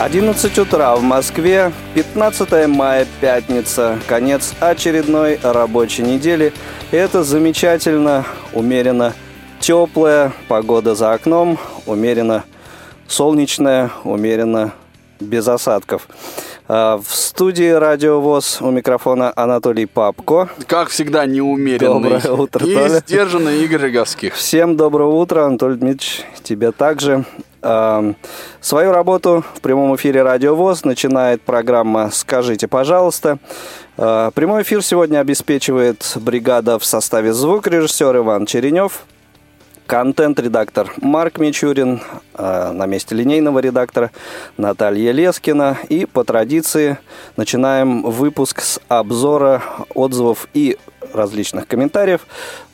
11 утра в Москве, 15 мая, пятница, конец очередной рабочей недели. Это замечательно, умеренно теплая погода за окном, умеренно солнечная, умеренно без осадков. А, в студии Радио ВОЗ у микрофона Анатолий Папко. Как всегда, неумеренный. Доброе утро, И Толя. сдержанный Игорь Роговских. Всем доброго утра, Анатолий Дмитриевич, тебе также. А, Свою работу в прямом эфире Радио ВОЗ начинает программа «Скажите, пожалуйста». А, Прямой эфир сегодня обеспечивает бригада в составе звукорежиссер Иван Черенев, контент-редактор Марк Мичурин, а, на месте линейного редактора Наталья Лескина. И по традиции начинаем выпуск с обзора отзывов и различных комментариев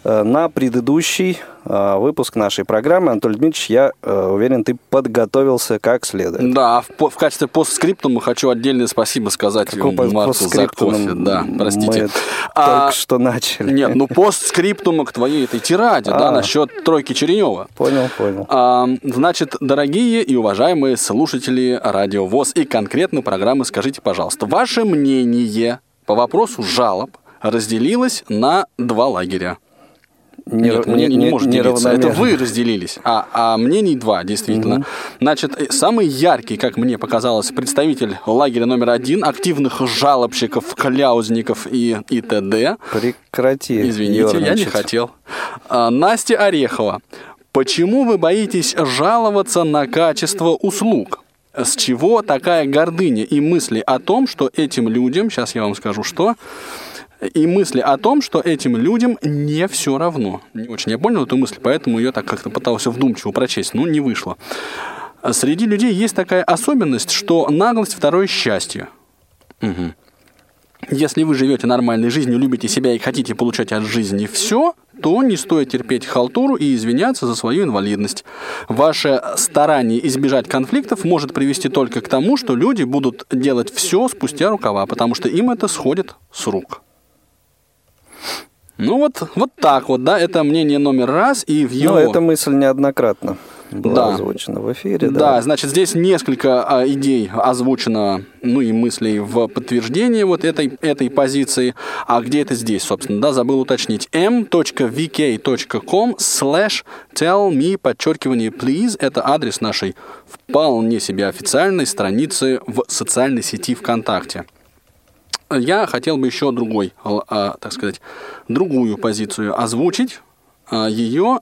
э, на предыдущий э, выпуск нашей программы. Анатолий Дмитриевич, я э, уверен, ты подготовился как следует. Да, в, в качестве постскриптума хочу отдельное спасибо сказать Какой по- Марку за кофе. Да, простите. Мы А, только что начали. Нет, ну постскриптума к твоей этой тираде, да, А. насчет тройки Черенева. Понял, понял. А, значит, дорогие и уважаемые слушатели Радио ВОЗ и конкретно программы «Скажите, пожалуйста», ваше мнение по вопросу жалоб разделилось на два лагеря. Не- Нет, не- мнение не, не- может делиться. Это вы разделились, а, а мнений два, действительно. Значит, э, самый яркий, как мне показалось, представитель лагеря номер один, активных жалобщиков, кляузников и, и т.д. Прекрати. Извините, я не ерничать. хотел. А, Настя Орехова. Почему вы боитесь жаловаться на качество услуг? С чего такая гордыня и мысли о том, что этим людям, сейчас я вам скажу, что, и мысли о том, что этим людям не все равно. Не очень я понял эту мысль, поэтому ее так как-то пытался вдумчиво прочесть, но не вышло. Среди людей есть такая особенность, что наглость второе счастье. Мгм. Если вы живете нормальной жизнью, любите себя и хотите получать от жизни все, то не стоит терпеть халтуру и извиняться за свою инвалидность. Ваше старание избежать конфликтов может привести только к тому, что люди будут делать все спустя рукава, потому что им это сходит с рук. Ну вот, вот так вот, да, это мнение номер раз, и в его... Ну, эта мысль неоднократно была Да. озвучена в эфире. Да, значит, здесь несколько а, идей озвучено, ну и мыслей в подтверждение вот этой, этой позиции. А где это здесь, собственно, да, забыл уточнить. m.vk.com slash tell me, подчеркивание, please, это адрес нашей вполне себе официальной страницы в социальной сети ВКонтакте. Я хотел бы еще другой, л- а, так сказать, другую позицию озвучить. А, Ее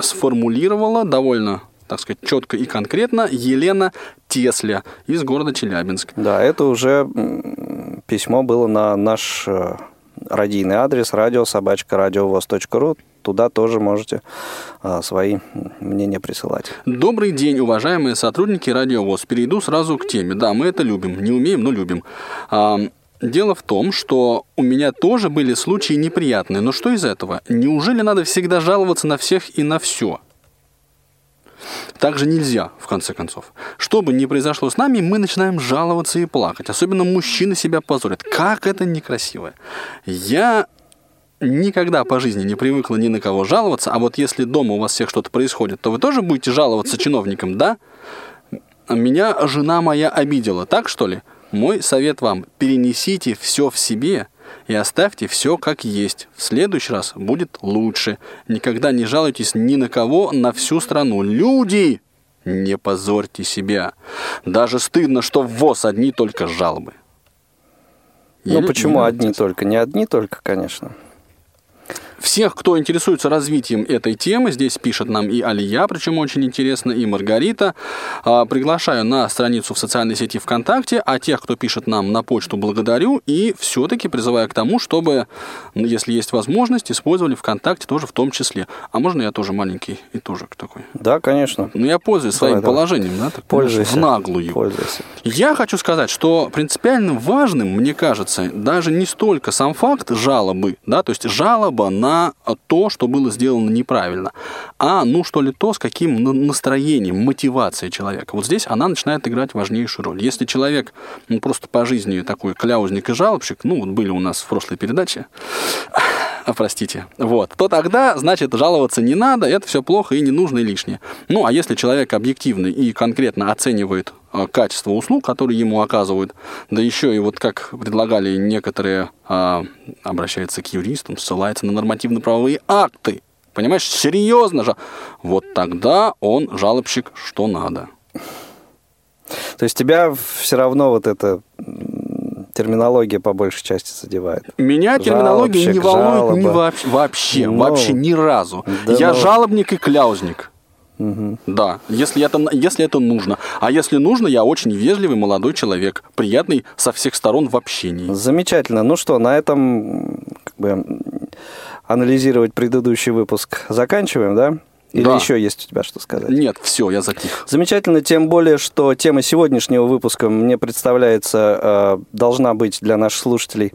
сформулировала довольно, так сказать, четко и конкретно Елена Тесля из города Челябинск. Да, это уже письмо было на наш э, радийный адрес радиособачка.радиовоз.ру. Туда тоже можете э, свои мнения присылать. Добрый день, уважаемые сотрудники Радио ВОЗ. Перейду сразу к теме. Да, мы это любим. Не умеем, но любим. А, Дело в том, что у меня тоже были случаи неприятные. Но что из этого? Неужели надо всегда жаловаться на всех и на все? Так же нельзя, в конце концов. Что бы ни произошло с нами, мы начинаем жаловаться и плакать. Особенно мужчины себя позорят. Как это некрасиво. Я никогда по жизни не привыкла ни на кого жаловаться, а вот если дома у вас всех что-то происходит, то вы тоже будете жаловаться чиновникам, да? Меня жена моя обидела, так что ли? Мой совет вам, перенесите все в себе и оставьте все как есть. В следующий раз будет лучше. Никогда не жалуйтесь ни на кого, на всю страну. Люди, не позорьте себя. Даже стыдно, что в ВОЗ одни только жалобы. Ну, почему одни только? Не одни только, конечно. Всех, кто интересуется развитием этой темы, здесь пишет нам и Алия, причем очень интересно, и Маргарита. А, приглашаю на страницу в социальной сети ВКонтакте, а тех, кто пишет нам на почту, благодарю и все-таки призываю к тому, чтобы, если есть возможность, использовали ВКонтакте тоже в том числе. А можно я тоже маленький итожек такой? Да, конечно. Ну, я пользуюсь Давай, своим давай. положением, да, так Пользуйся. в наглую. Пользуйся. Я хочу сказать, что принципиально важным, мне кажется, даже не столько сам факт жалобы, да, то есть жалоба на то, что было сделано неправильно, а, ну, что ли, то, с каким на- настроением, мотивацией человека. Вот здесь она начинает играть важнейшую роль. Если человек ну, просто по жизни такой кляузник и жалобщик, ну, вот были у нас в прошлой передаче, а, простите, вот, то тогда, значит, жаловаться не надо, это все плохо и не нужно и лишнее. Ну, а если человек объективный и конкретно оценивает качество услуг, которые ему оказывают, да еще и вот как предлагали некоторые, а, обращаются к юристам, ссылается на нормативно-правовые акты, понимаешь, серьезно же, вот тогда он жалобщик что надо. То есть тебя все равно вот эта м, терминология по большей части задевает. Меня терминология не Жалобщик, волнует ни вообще, вообще, Ну, вообще ни разу. да Я ну. жалобник и кляузник. Мгм. Да, если это, если это нужно. А если нужно, я очень вежливый молодой человек, приятный со всех сторон в общении. Замечательно. Ну что, на этом как бы, анализировать предыдущий выпуск заканчиваем, да? Или Да. еще есть у тебя что сказать? Нет, все, я затих. Замечательно, тем более, что тема сегодняшнего выпуска, мне представляется, э, должна быть для наших слушателей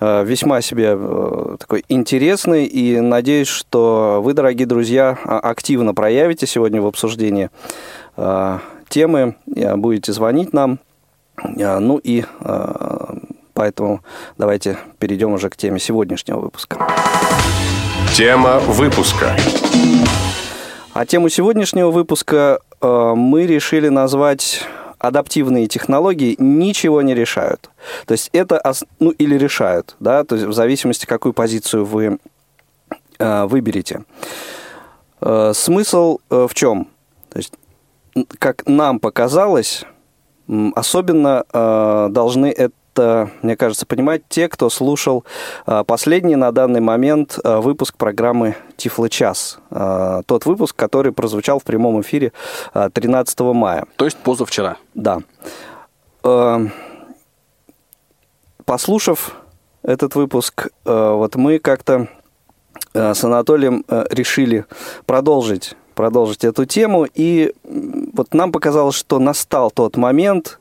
э, весьма себе э, такой интересной. И надеюсь, что вы, дорогие друзья, а- активно проявите сегодня в обсуждении темы, будете звонить нам. Ну и поэтому давайте перейдем уже к теме сегодняшнего выпуска. Тема выпуска. А тему сегодняшнего выпуска э, мы решили назвать адаптивные технологии ничего не решают. То есть это, ну или решают, да, то есть в зависимости, какую позицию вы э, выберете. Э, смысл э, в чем? То есть, как нам показалось, особенно э, должны это, мне кажется, понимать те, кто слушал э, последний на данный момент э, выпуск программы Тифло час. Э, Тот выпуск, который прозвучал в прямом эфире э, 13 мая. То есть позавчера. Да. Послушав этот выпуск, вот мы как-то с Анатолием решили продолжить продолжить эту тему. И вот нам показалось, что настал тот момент,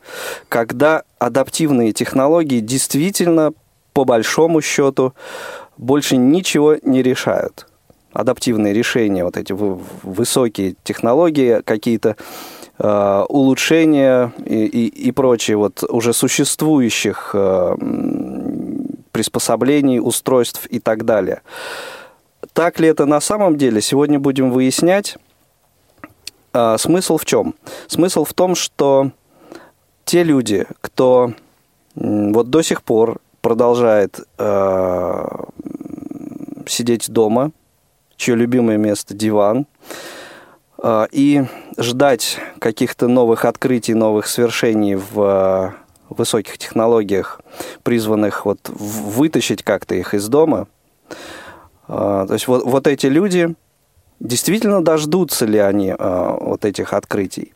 когда адаптивные технологии действительно, по большому счету, больше ничего не решают. Адаптивные решения, вот эти вы- высокие технологии, какие-то э, улучшения и, и, и прочие вот уже существующих э, приспособлений, устройств и так далее. Так ли это на самом деле? Сегодня будем выяснять. А, смысл в чем? Смысл в том, что те люди, кто вот до сих пор продолжает э, сидеть дома, чье любимое место диван, э, и ждать каких-то новых открытий, новых свершений в э, высоких технологиях, призванных вот вытащить как-то их из дома. А, То есть вот, вот эти люди, действительно дождутся ли они а, вот этих открытий?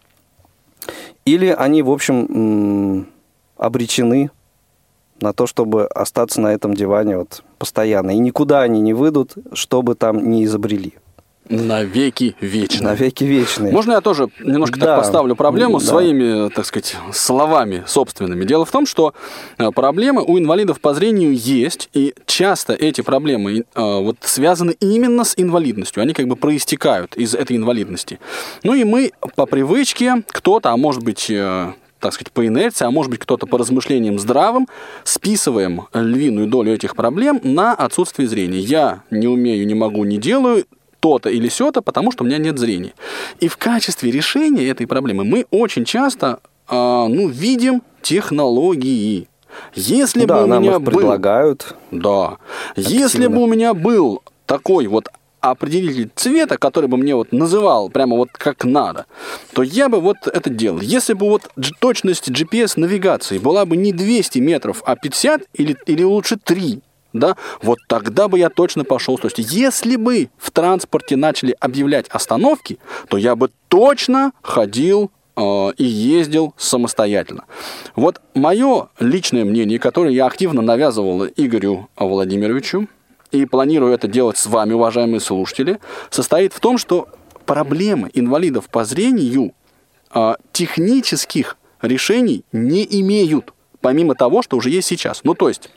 Или они, в общем, обречены на то, чтобы остаться на этом диване вот постоянно. И никуда они не выйдут, чтобы там не изобрели. Навеки вечные. Навеки вечные. Можно я тоже немножко Да. так поставлю проблему Да. своими, так сказать, словами собственными? Дело в том, что э, проблемы у инвалидов по зрению есть, и часто эти проблемы э, вот, связаны именно с инвалидностью. Они как бы проистекают из этой инвалидности. Ну и мы по привычке, кто-то, а может быть, э, так сказать, по инерции, а может быть, кто-то по размышлениям здравым, списываем львиную долю этих проблем на отсутствие зрения. Я не умею, не могу, не делаю, то-то или сё-то, потому что у меня нет зрения. И в качестве решения этой проблемы мы очень часто а, ну, видим технологии. Если да, бы у нам меня их был... предлагают. Да. Если бы у меня был такой вот определитель цвета, который бы мне вот называл прямо вот как надо, то я бы вот это делал. Если бы вот точность GPS-навигации была бы не 200 метров, а 50 или, или лучше 3, да, вот тогда бы я точно пошел. То есть, если бы в транспорте начали объявлять остановки, то я бы точно ходил э, и ездил самостоятельно. Вот мое личное мнение, которое я активно навязывал Игорю Владимировичу, и планирую это делать с вами, уважаемые слушатели, состоит в том, что проблемы инвалидов по зрению э, технических решений не имеют, помимо того, что уже есть сейчас. Ну, то есть,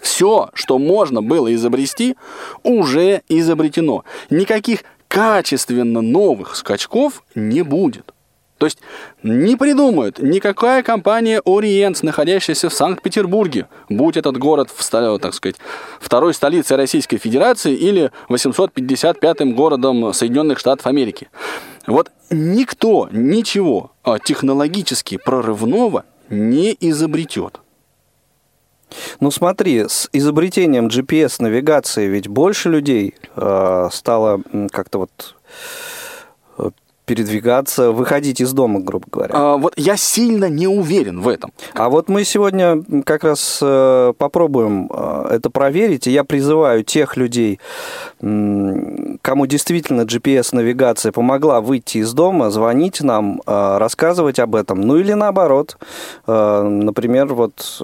все, что можно было изобрести, уже изобретено. Никаких качественно новых скачков не будет. То есть не придумают никакая компания Ориент, находящаяся в Санкт-Петербурге, будь этот город, в, так сказать, второй столицей Российской Федерации или 855-м городом Соединенных Штатов Америки. Вот никто ничего а, технологически прорывного не изобретет. Ну смотри, с изобретением GPS-навигации ведь больше людей э, стало как-то вот передвигаться, выходить из дома, грубо говоря. А, вот я сильно не уверен в этом. А вот мы сегодня как раз э, попробуем э, это проверить, и я призываю тех людей, кому действительно GPS-навигация помогла выйти из дома, звонить нам, э, рассказывать об этом. Ну или наоборот, например, вот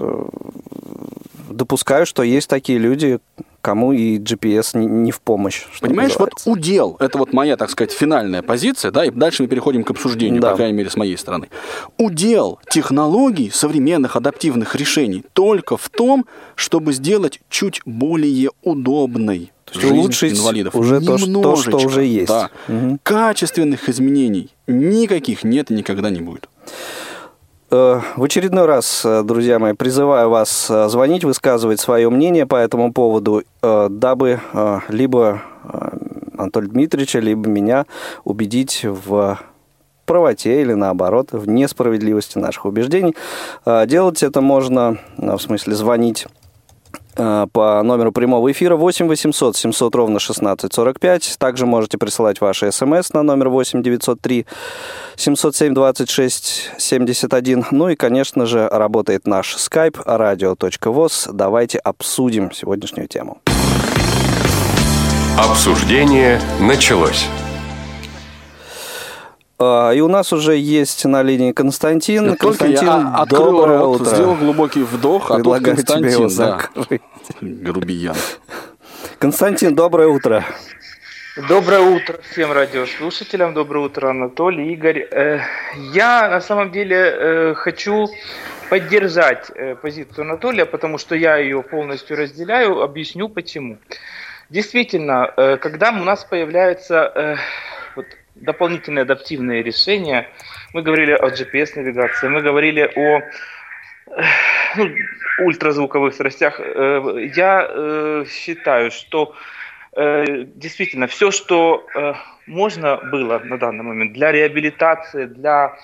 допускаю, что есть такие люди, кому и GPS не, в помощь. Понимаешь, называется. вот удел, это вот моя, так сказать, финальная позиция, да, и дальше мы переходим к обсуждению, да. по крайней мере, с моей стороны. Удел технологий, современных адаптивных решений только в том, чтобы сделать чуть более удобной то есть улучшить инвалидов. уже то, то, что уже есть. Да. Угу. Качественных изменений никаких нет и никогда не будет. Э, в очередной раз, э, друзья мои, призываю вас э, звонить, высказывать свое мнение по этому поводу, дабы либо Анатолия Дмитриевича, либо меня убедить в правоте или наоборот в несправедливости наших убеждений. Делать это можно, в смысле звонить по номеру прямого эфира 8 800 700 ровно 1645. Также можете присылать ваши смс на номер 8 903 707 26 71. Ну и, конечно же, работает наш skype radio.voz. Давайте обсудим сегодняшнюю тему. Обсуждение началось. А, и у нас уже есть на линии Константин. Я Константин, я открыл доброе рот, утро. сделал глубокий вдох, а Предлагаю тут Константин, тебе его закрыть. Грубиян. Константин, доброе утро. Доброе утро всем радиослушателям, доброе утро, Анатолий, Игорь. Э, я на самом деле э, хочу поддержать э, позицию Анатолия, потому что я ее полностью разделяю, объясню почему. Действительно, когда у нас появляются вот, дополнительные адаптивные решения. Мы говорили о GPS-навигации, мы говорили о ну, ультразвуковых скоростях. Э, я э, считаю, что э, действительно все, что можно было на данный момент для реабилитации, для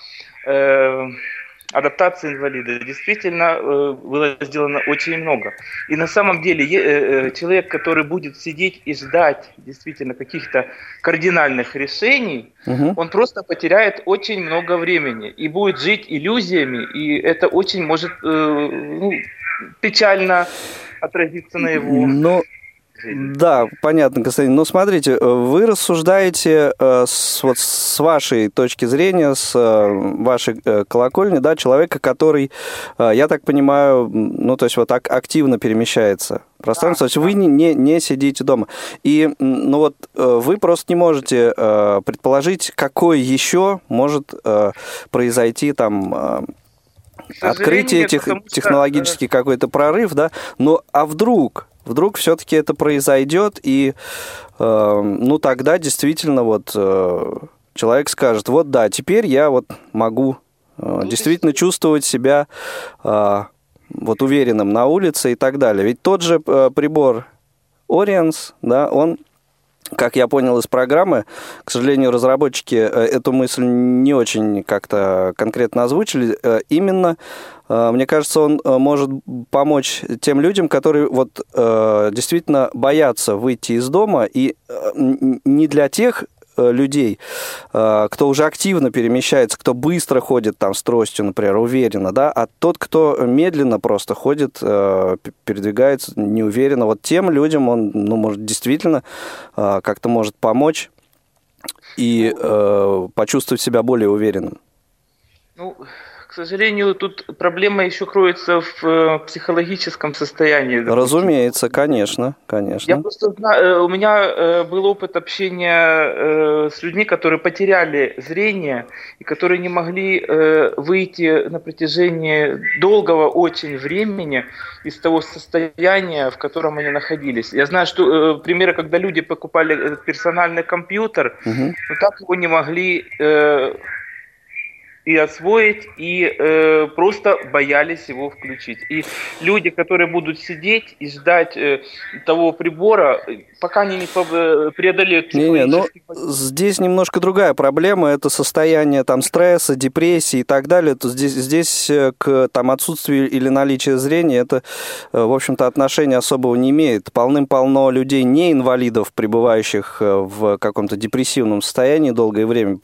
адаптации инвалида действительно э, было сделано очень много. И на самом деле э, э, человек, который будет сидеть и ждать действительно каких-то кардинальных решений, угу. он просто потеряет очень много времени и будет жить иллюзиями, и это очень может ну, печально отразиться на его... Но да, понятно, Константин. Но смотрите, э, вы рассуждаете э, с, вот, с вашей точки зрения, с э, вашей колокольни, да, человека, который, я так понимаю, ну, то есть вот так активно перемещается в пространстве, да, то есть вы не, не сидите дома. И, ну вот, вы просто не можете предположить, какой еще может произойти там открытие тех, технологический что... какой-то прорыв, да, но а вдруг Вдруг все-таки это произойдет, и э, ну тогда действительно вот э, человек скажет, вот да, теперь я вот могу э, ну, действительно чувствовать себя э, вот уверенным на улице и так далее. Ведь тот же э, прибор Oriens, да, он как я понял из программы, к сожалению, разработчики э, эту мысль не очень как-то конкретно озвучили. Э, именно, э, мне кажется, он может помочь тем людям, которые вот действительно боятся выйти из дома, и не для тех людей, э, кто уже активно перемещается, кто быстро ходит там с тростью, например, уверенно, да, а тот, кто медленно просто ходит, э, передвигается неуверенно, вот тем людям он, ну, может, действительно э, как-то может помочь и э, почувствовать себя более уверенным. Ну, сожалению, тут проблема еще кроется в э, психологическом состоянии. Допустим. Разумеется, конечно, конечно. Я просто знаю, э, у меня э, был опыт общения с людьми, которые потеряли зрение и которые не могли выйти на протяжении долгого очень времени из того состояния, в котором они находились. Я знаю, что примеры, когда люди покупали персональный компьютер, угу. но так его не могли и освоить, и э, просто боялись его включить. И люди, которые будут сидеть и ждать э, того прибора, пока они не э, преодолеют не, не, ну, Здесь немножко другая проблема, это состояние там стресса, депрессии и так далее. То здесь, здесь э, к там, отсутствию или наличию зрения это, э, в общем-то, отношения особого не имеет. Полным-полно людей, не инвалидов, пребывающих в каком-то депрессивном состоянии долгое время,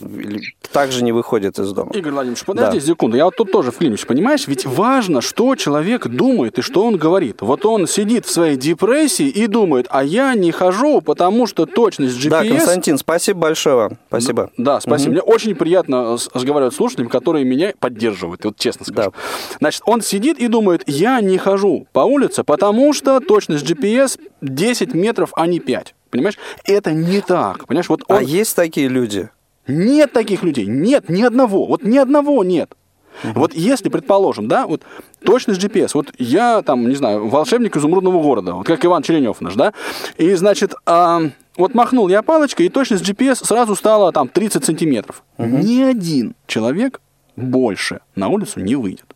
также не выходят из дома. Игорь Владимирович, подожди да. секунду. Я вот тут тоже вклинюсь, понимаешь? Ведь важно, что человек думает и что он говорит. Вот он сидит в своей депрессии и думает, а я не хожу, потому что точность GPS... Да, Константин, спасибо большое вам. Спасибо. Да, спасибо. Угу. Мне очень приятно разговаривать с слушателями, которые меня поддерживают, вот честно скажу. Да. Значит, он сидит и думает, я не хожу по улице, потому что точность GPS 10 метров, а не 5. Понимаешь? Это не так. Понимаешь, вот а он... А есть такие люди? Нет таких людей, нет ни одного, вот ни одного нет. Угу. Вот если, предположим, да, вот точность GPS, вот я там, не знаю, волшебник изумрудного города, вот как Иван Черенев наш, да, и, значит, а, вот махнул я палочкой, и точность GPS сразу стала там 30 сантиметров. Угу. Ни один человек больше на улицу не выйдет.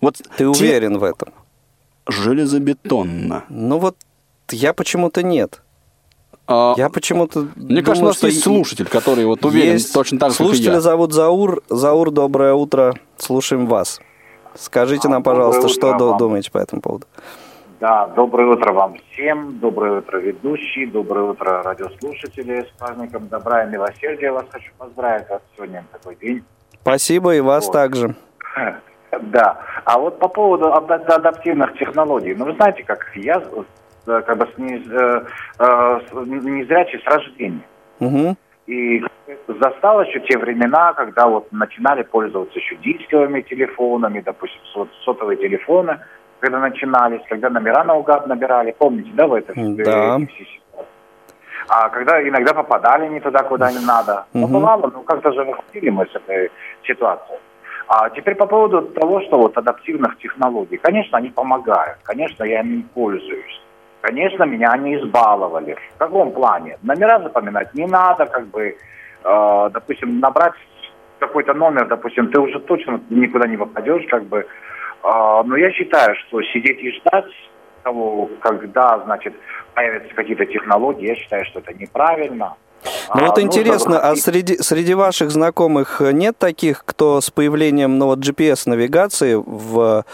Вот Ты те... уверен в этом? Железобетонно. Ну вот я почему-то нет. А, я почему-то Мне думаю, кажется, у нас есть слушатель, который вот уверен есть точно так же, Слушателя как и я. зовут Заур. Заур, доброе утро. Слушаем вас. Скажите а, нам, пожалуйста, что вам. думаете по этому поводу? Да, доброе утро вам всем. Доброе утро, ведущие. Доброе утро, радиослушатели. С праздником добра и милосердия вас хочу поздравить. А сегодня такой день. Спасибо и вас вот. также. Да. А вот по поводу адаптивных технологий. Ну, вы знаете, как я как бы не, э, э, незрячий с рождения. Угу. И застал еще те времена, когда вот начинали пользоваться еще дисковыми телефонами, допустим, сотовые телефоны, когда начинались, когда номера наугад набирали, помните, да, в это да. А когда иногда попадали не туда, куда не надо. Ну, бывало, ну как-то же выходили мы с этой ситуации. А теперь по поводу того, что вот адаптивных технологий. Конечно, они помогают. Конечно, я ими пользуюсь. Конечно, меня они избаловали. В каком плане? Номера запоминать не надо, как бы, э, допустим, набрать какой-то номер, допустим, ты уже точно никуда не попадешь, как бы. Э, но я считаю, что сидеть и ждать того, когда, значит, появятся какие-то технологии, я считаю, что это неправильно. Ну а, вот интересно, а среди, среди ваших знакомых нет таких, кто с появлением ну, вот GPS-навигации в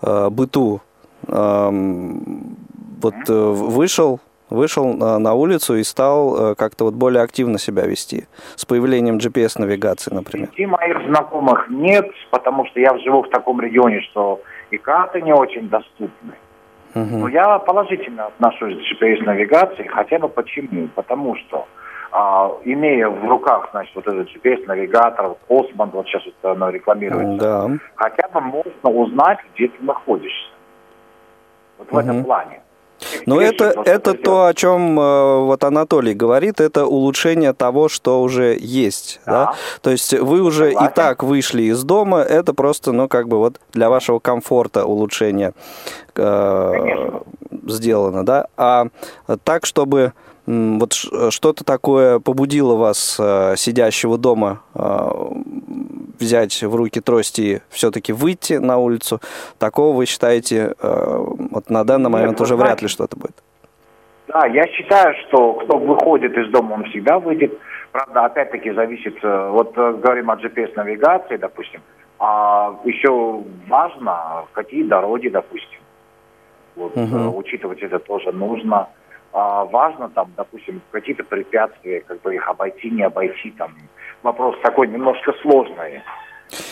э, быту эм, вот э, вышел, вышел на улицу и стал э, как-то вот более активно себя вести с появлением GPS-навигации, например? Среди моих знакомых нет, потому что я живу в таком регионе, что и карты не очень доступны. Угу. Но я положительно отношусь к GPS-навигации, хотя бы почему? Потому что а, имея в руках, значит, вот этот GPS-навигатор, Осман, вот сейчас вот оно рекламируется, да. хотя бы можно узнать, где ты находишься. Вот в этом плане. Но это, это то, о чем э, вот Анатолий говорит, это улучшение того, что уже есть. Да. Да? То есть вы уже Согласен. и так вышли из дома, это просто, ну, как бы вот для вашего комфорта улучшение э, сделано, да. А так, чтобы вот что-то такое побудило вас, э, сидящего дома, э, взять в руки трости и все-таки выйти на улицу, такого вы считаете, э, вот на данный момент Нет, уже вряд ли что-то будет? Да, я считаю, что кто выходит из дома, он всегда выйдет. Правда, опять-таки зависит, вот говорим о GPS-навигации, допустим, а еще важно, какие дороги, допустим. Вот, угу. Учитывать это тоже нужно. А, важно там, допустим, какие-то препятствия, как бы их обойти, не обойти, там вопрос такой немножко сложный.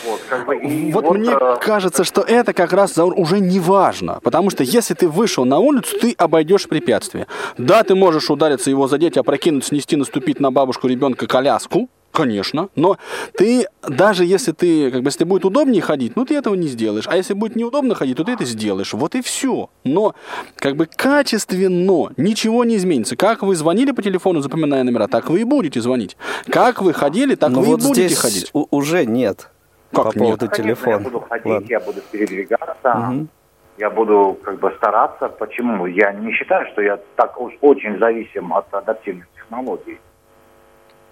Вот, как бы, вот, вот мне э... кажется, что это как раз уже не важно, потому что если ты вышел на улицу, ты обойдешь препятствие. Да, ты можешь удариться, его задеть, опрокинуть, снести, наступить на бабушку, ребенка, коляску, Конечно, но ты, даже если ты, как бы, если будет удобнее ходить, ну, ты этого не сделаешь. А если будет неудобно ходить, то ты это сделаешь. Вот и все. Но, как бы, качественно ничего не изменится. Как вы звонили по телефону, запоминая номера, так вы и будете звонить. Как вы ходили, так но вы вот и будете здесь ходить. уже нет. Как по поводу телефона. Я буду ходить, Ладно. я буду передвигаться. Угу. Я буду как бы стараться. Почему? Я не считаю, что я так уж очень зависим от адаптивных технологий.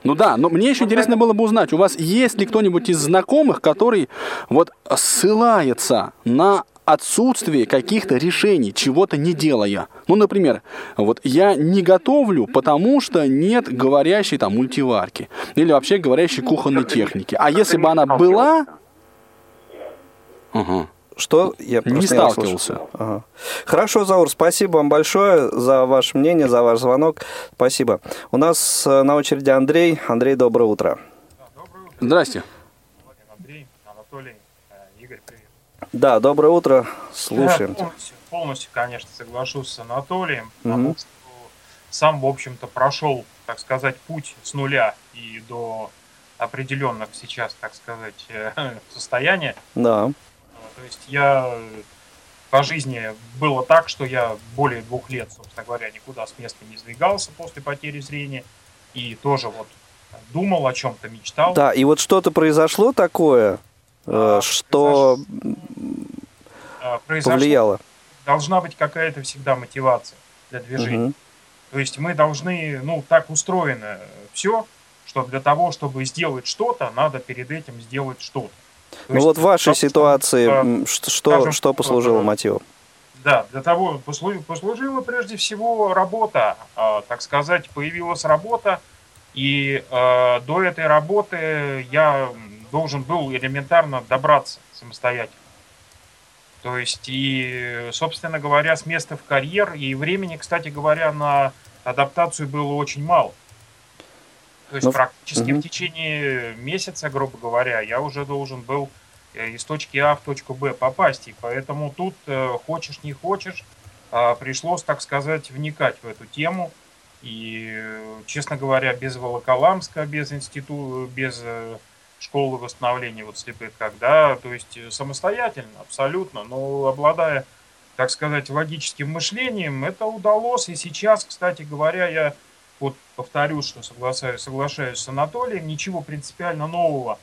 Ну да, но мне еще интересно было бы узнать, у вас есть ли кто-нибудь из знакомых, который вот ссылается на отсутствие каких-то решений, чего-то не делая. Ну, например, вот я не готовлю, потому что нет говорящей там мультиварки или вообще говорящей кухонной техники. А если бы она была... Угу. Что? Я не сталкивался. Ага. Хорошо, Заур, спасибо вам большое за ваше мнение, за ваш звонок. Спасибо. У нас э, на очереди Андрей. Андрей, доброе утро. Доброе утро. Здрасте. Андрей, Анатолий, э, Игорь, привет. Да, доброе утро. Слушаем. Да, полностью, полностью, конечно, соглашусь с Анатолием, потому угу. что сам, в общем-то, прошел, так сказать, путь с нуля и до определенных сейчас, так сказать, состояния. Да. То есть я по жизни было так, что я более двух лет, собственно говоря, никуда с места не сдвигался после потери зрения. И тоже вот думал о чем-то, мечтал. Да, и вот что-то произошло такое, э, а, что произошло, повлияло. Должна быть какая-то всегда мотивация для движения. Угу. То есть мы должны, ну, так устроено все, что для того, чтобы сделать что-то, надо перед этим сделать что-то. Ну есть, вот в вашей ситуации что, скажем, что послужило мотивом? Да, для того послужила прежде всего работа, э, так сказать, появилась работа, и э, до этой работы я должен был элементарно добраться самостоятельно. То есть, и, собственно говоря, с места в карьер, и времени, кстати говоря, на адаптацию было очень мало. То есть, ну, практически угу. в течение месяца, грубо говоря, я уже должен был э, из точки А в точку Б попасть. И поэтому тут, э, хочешь не хочешь, а, пришлось, так сказать, вникать в эту тему. И, честно говоря, без Волоколамска, без института, без э, школы восстановления вот слепых, когда, то есть самостоятельно, абсолютно, но обладая, так сказать, логическим мышлением, это удалось. И сейчас, кстати говоря, я вот повторюсь, что соглашаюсь, соглашаюсь с Анатолием, ничего принципиально нового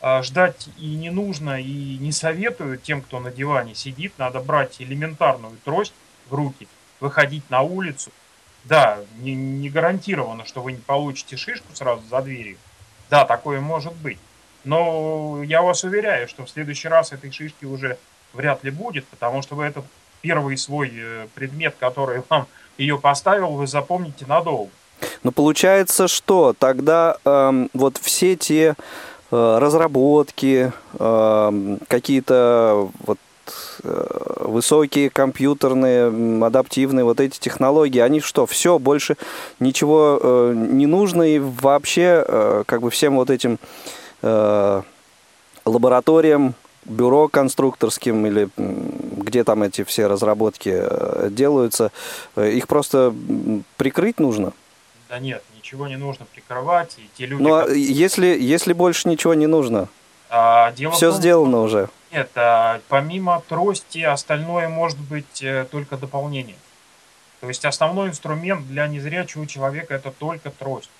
а, ждать и не нужно, и не советую тем, кто на диване сидит, надо брать элементарную трость в руки, выходить на улицу. Да, не, не гарантировано, что вы не получите шишку сразу за дверью. Да, такое может быть. Но я вас уверяю, что в следующий раз этой шишки уже вряд ли будет, потому что вы этот первый свой э, предмет, который вам ее поставил, вы запомните надолго. Но получается, что тогда э, вот все те э, разработки, э, какие-то вот э, высокие компьютерные, адаптивные вот эти технологии, они что, все, больше ничего э, не нужно и вообще э, как бы всем вот этим э, лабораториям, бюро конструкторским или где там эти все разработки э, делаются, э, их просто прикрыть нужно? Да нет, ничего не нужно прикрывать. И те люди, ну, а если, если больше ничего не нужно, а, дело все том, сделано уже. Нет, а, помимо трости, остальное может быть э, только дополнение. То есть основной инструмент для незрячего человека это только трость.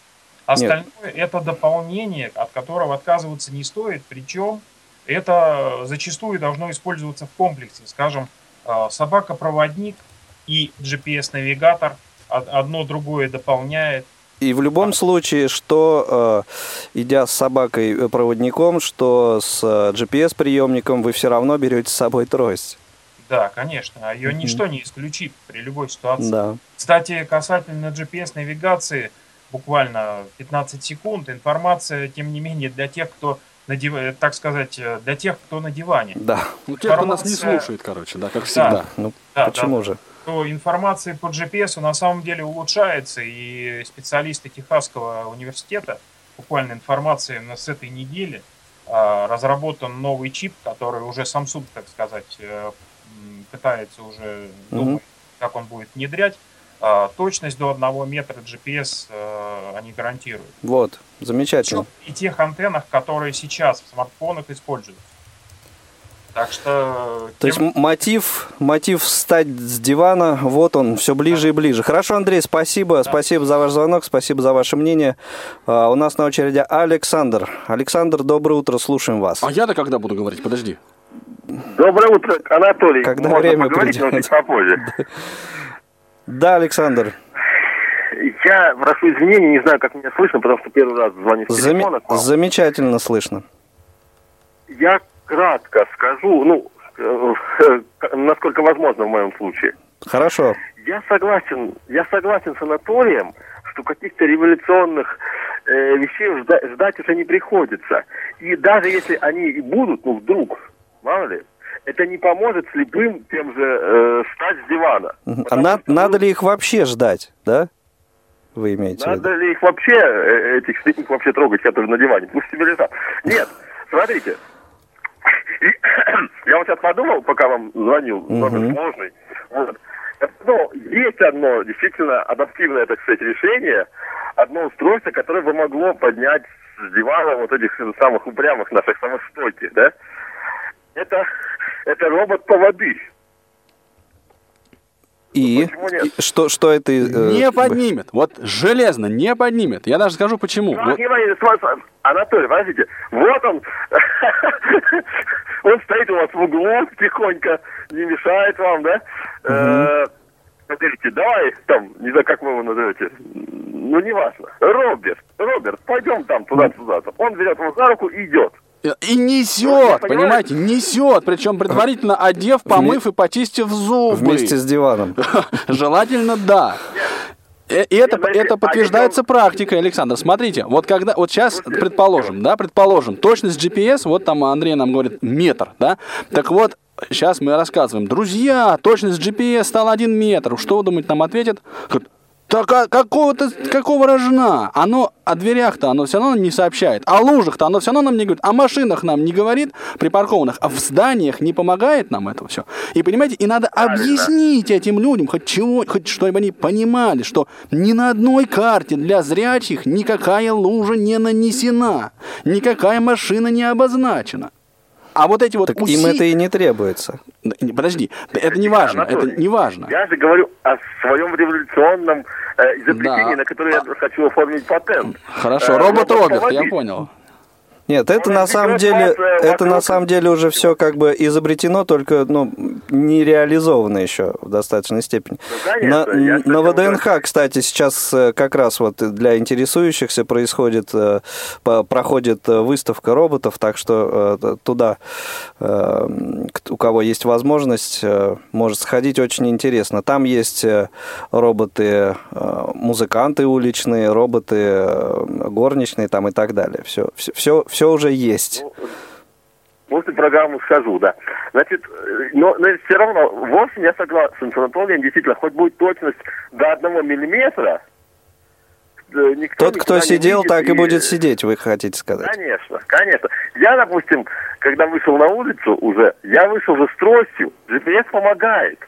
Остальное Нет. это дополнение, от которого отказываться не стоит. Причем это зачастую должно использоваться в комплексе. Скажем, а, собака-проводник и GPS-навигатор одно другое дополняет. И в любом случае, что э, идя с собакой-проводником, что с э, GPS-приемником, вы все равно берете с собой трость. Да, конечно. А ее mm-hmm. ничто не исключит при любой ситуации. Да. Кстати, касательно GPS-навигации, буквально 15 секунд, информация, тем не менее, для тех, кто на див... так сказать, для тех, кто на диване. Да. Ну, тех, кто нас не слушает, короче, да, как всегда. Ну, да, почему да, же? Что информация по GPS на самом деле улучшается, и специалисты Техасского университета, буквально информация с этой недели, а, разработан новый чип, который уже Samsung, так сказать, э, пытается уже думать, как он будет внедрять. А, точность до одного метра GPS э, они гарантируют. Вот, замечательно. И тех антеннах, которые сейчас в смартфонах используются. Так что... То есть мотив, мотив встать с дивана, вот он, все ближе да. и ближе. Хорошо, Андрей, спасибо. Да. Спасибо за ваш звонок, спасибо за ваше мнение. А, у нас на очереди Александр. Александр, доброе утро, слушаем вас. А я-то когда буду говорить? Подожди. Доброе утро, Анатолий. Когда Можно время придет. но чуть попозже. Да, Александр. Я прошу извинения, не знаю, как меня слышно, потому что первый раз звоню с телефона. Зам... Замечательно слышно. Я кратко скажу, ну, э, насколько возможно в моем случае. Хорошо. Я согласен, я согласен с Анатолием, что каких-то революционных э, вещей ждать, ждать уже не приходится. И даже если они и будут, ну вдруг, мало ли, это не поможет слепым тем же э, встать с дивана. А на, что, надо ли их вообще ждать, да? Вы имеете Надо в виду? ли их вообще, э, этих слепых вообще трогать, которые на диване? Пусть себе лежат. Нет, смотрите, я вот сейчас подумал, пока вам звонил, номер сложный. Вот. Ну, есть одно действительно адаптивное, так сказать, решение, одно устройство, которое бы могло поднять с дивана вот этих самых упрямых наших, самых стойких, да? Это, это робот-поводырь. И что, что это? Э, не поднимет. Вот железно не поднимет. Я даже скажу почему. Ну, вот. Анатолий, подождите. Вот он. он стоит у вас в углу тихонько, не мешает вам, да? Угу. Говорите, давай там, не знаю, как вы его назовете, ну, не важно. Роберт, Роберт, пойдем там туда-сюда. Он берет его за руку и идет. И несет, ну, понимаете, несет, причем предварительно одев, помыв и почистив зубы. Вместе с диваном. Желательно, да. Э, и это, это подтверждается практикой, Александр. Смотрите, вот когда, вот сейчас, предположим, да, предположим, точность GPS, вот там Андрей нам говорит метр, да, так вот, сейчас мы рассказываем, друзья, точность GPS стала один метр, что вы думаете, нам ответят? Так а какого-то, какого рожна? Оно о дверях-то оно все равно не сообщает. О лужах-то оно все равно нам не говорит. О машинах нам не говорит, припаркованных. А в зданиях не помогает нам это все. И понимаете, и надо объяснить этим людям, хоть чего, хоть чтобы они понимали, что ни на одной карте для зрячих никакая лужа не нанесена. Никакая машина не обозначена. А вот эти вот так усилия... им это и не требуется. Подожди, это не важно, Анатолий, это не важно. Я же говорю о своем революционном э, изобретении, да. на которое я хочу оформить патент. Хорошо, э, робот Роберт, я понял. Нет, это на самом деле, это на самом деле уже все как бы изобретено, только ну, не реализовано еще в достаточной степени. Ну, на, на ВДНХ, кстати, сейчас э, как раз вот для интересующихся происходит, э, проходит выставка роботов, так что э, туда, у кого есть возможность, может сходить, очень интересно. Там есть роботы, музыканты уличные, роботы горничные там и так далее. Все, все, все уже есть. Ну, после программы скажу, да. Значит, но, но все равно, в общем, я согласен с Анатолием, действительно, хоть будет точность до одного миллиметра, э, никто Тот, кто сидел, видит, так и... и будет сидеть, вы хотите сказать? Конечно, конечно. Я, допустим, когда вышел на улицу уже, я вышел с тростью, GPS помогает.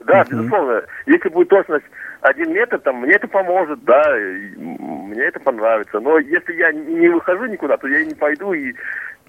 Да, uh-huh. безусловно, если будет точность один метр, там, мне это поможет, да, мне это понравится. Но если я не выхожу никуда, то я и не пойду и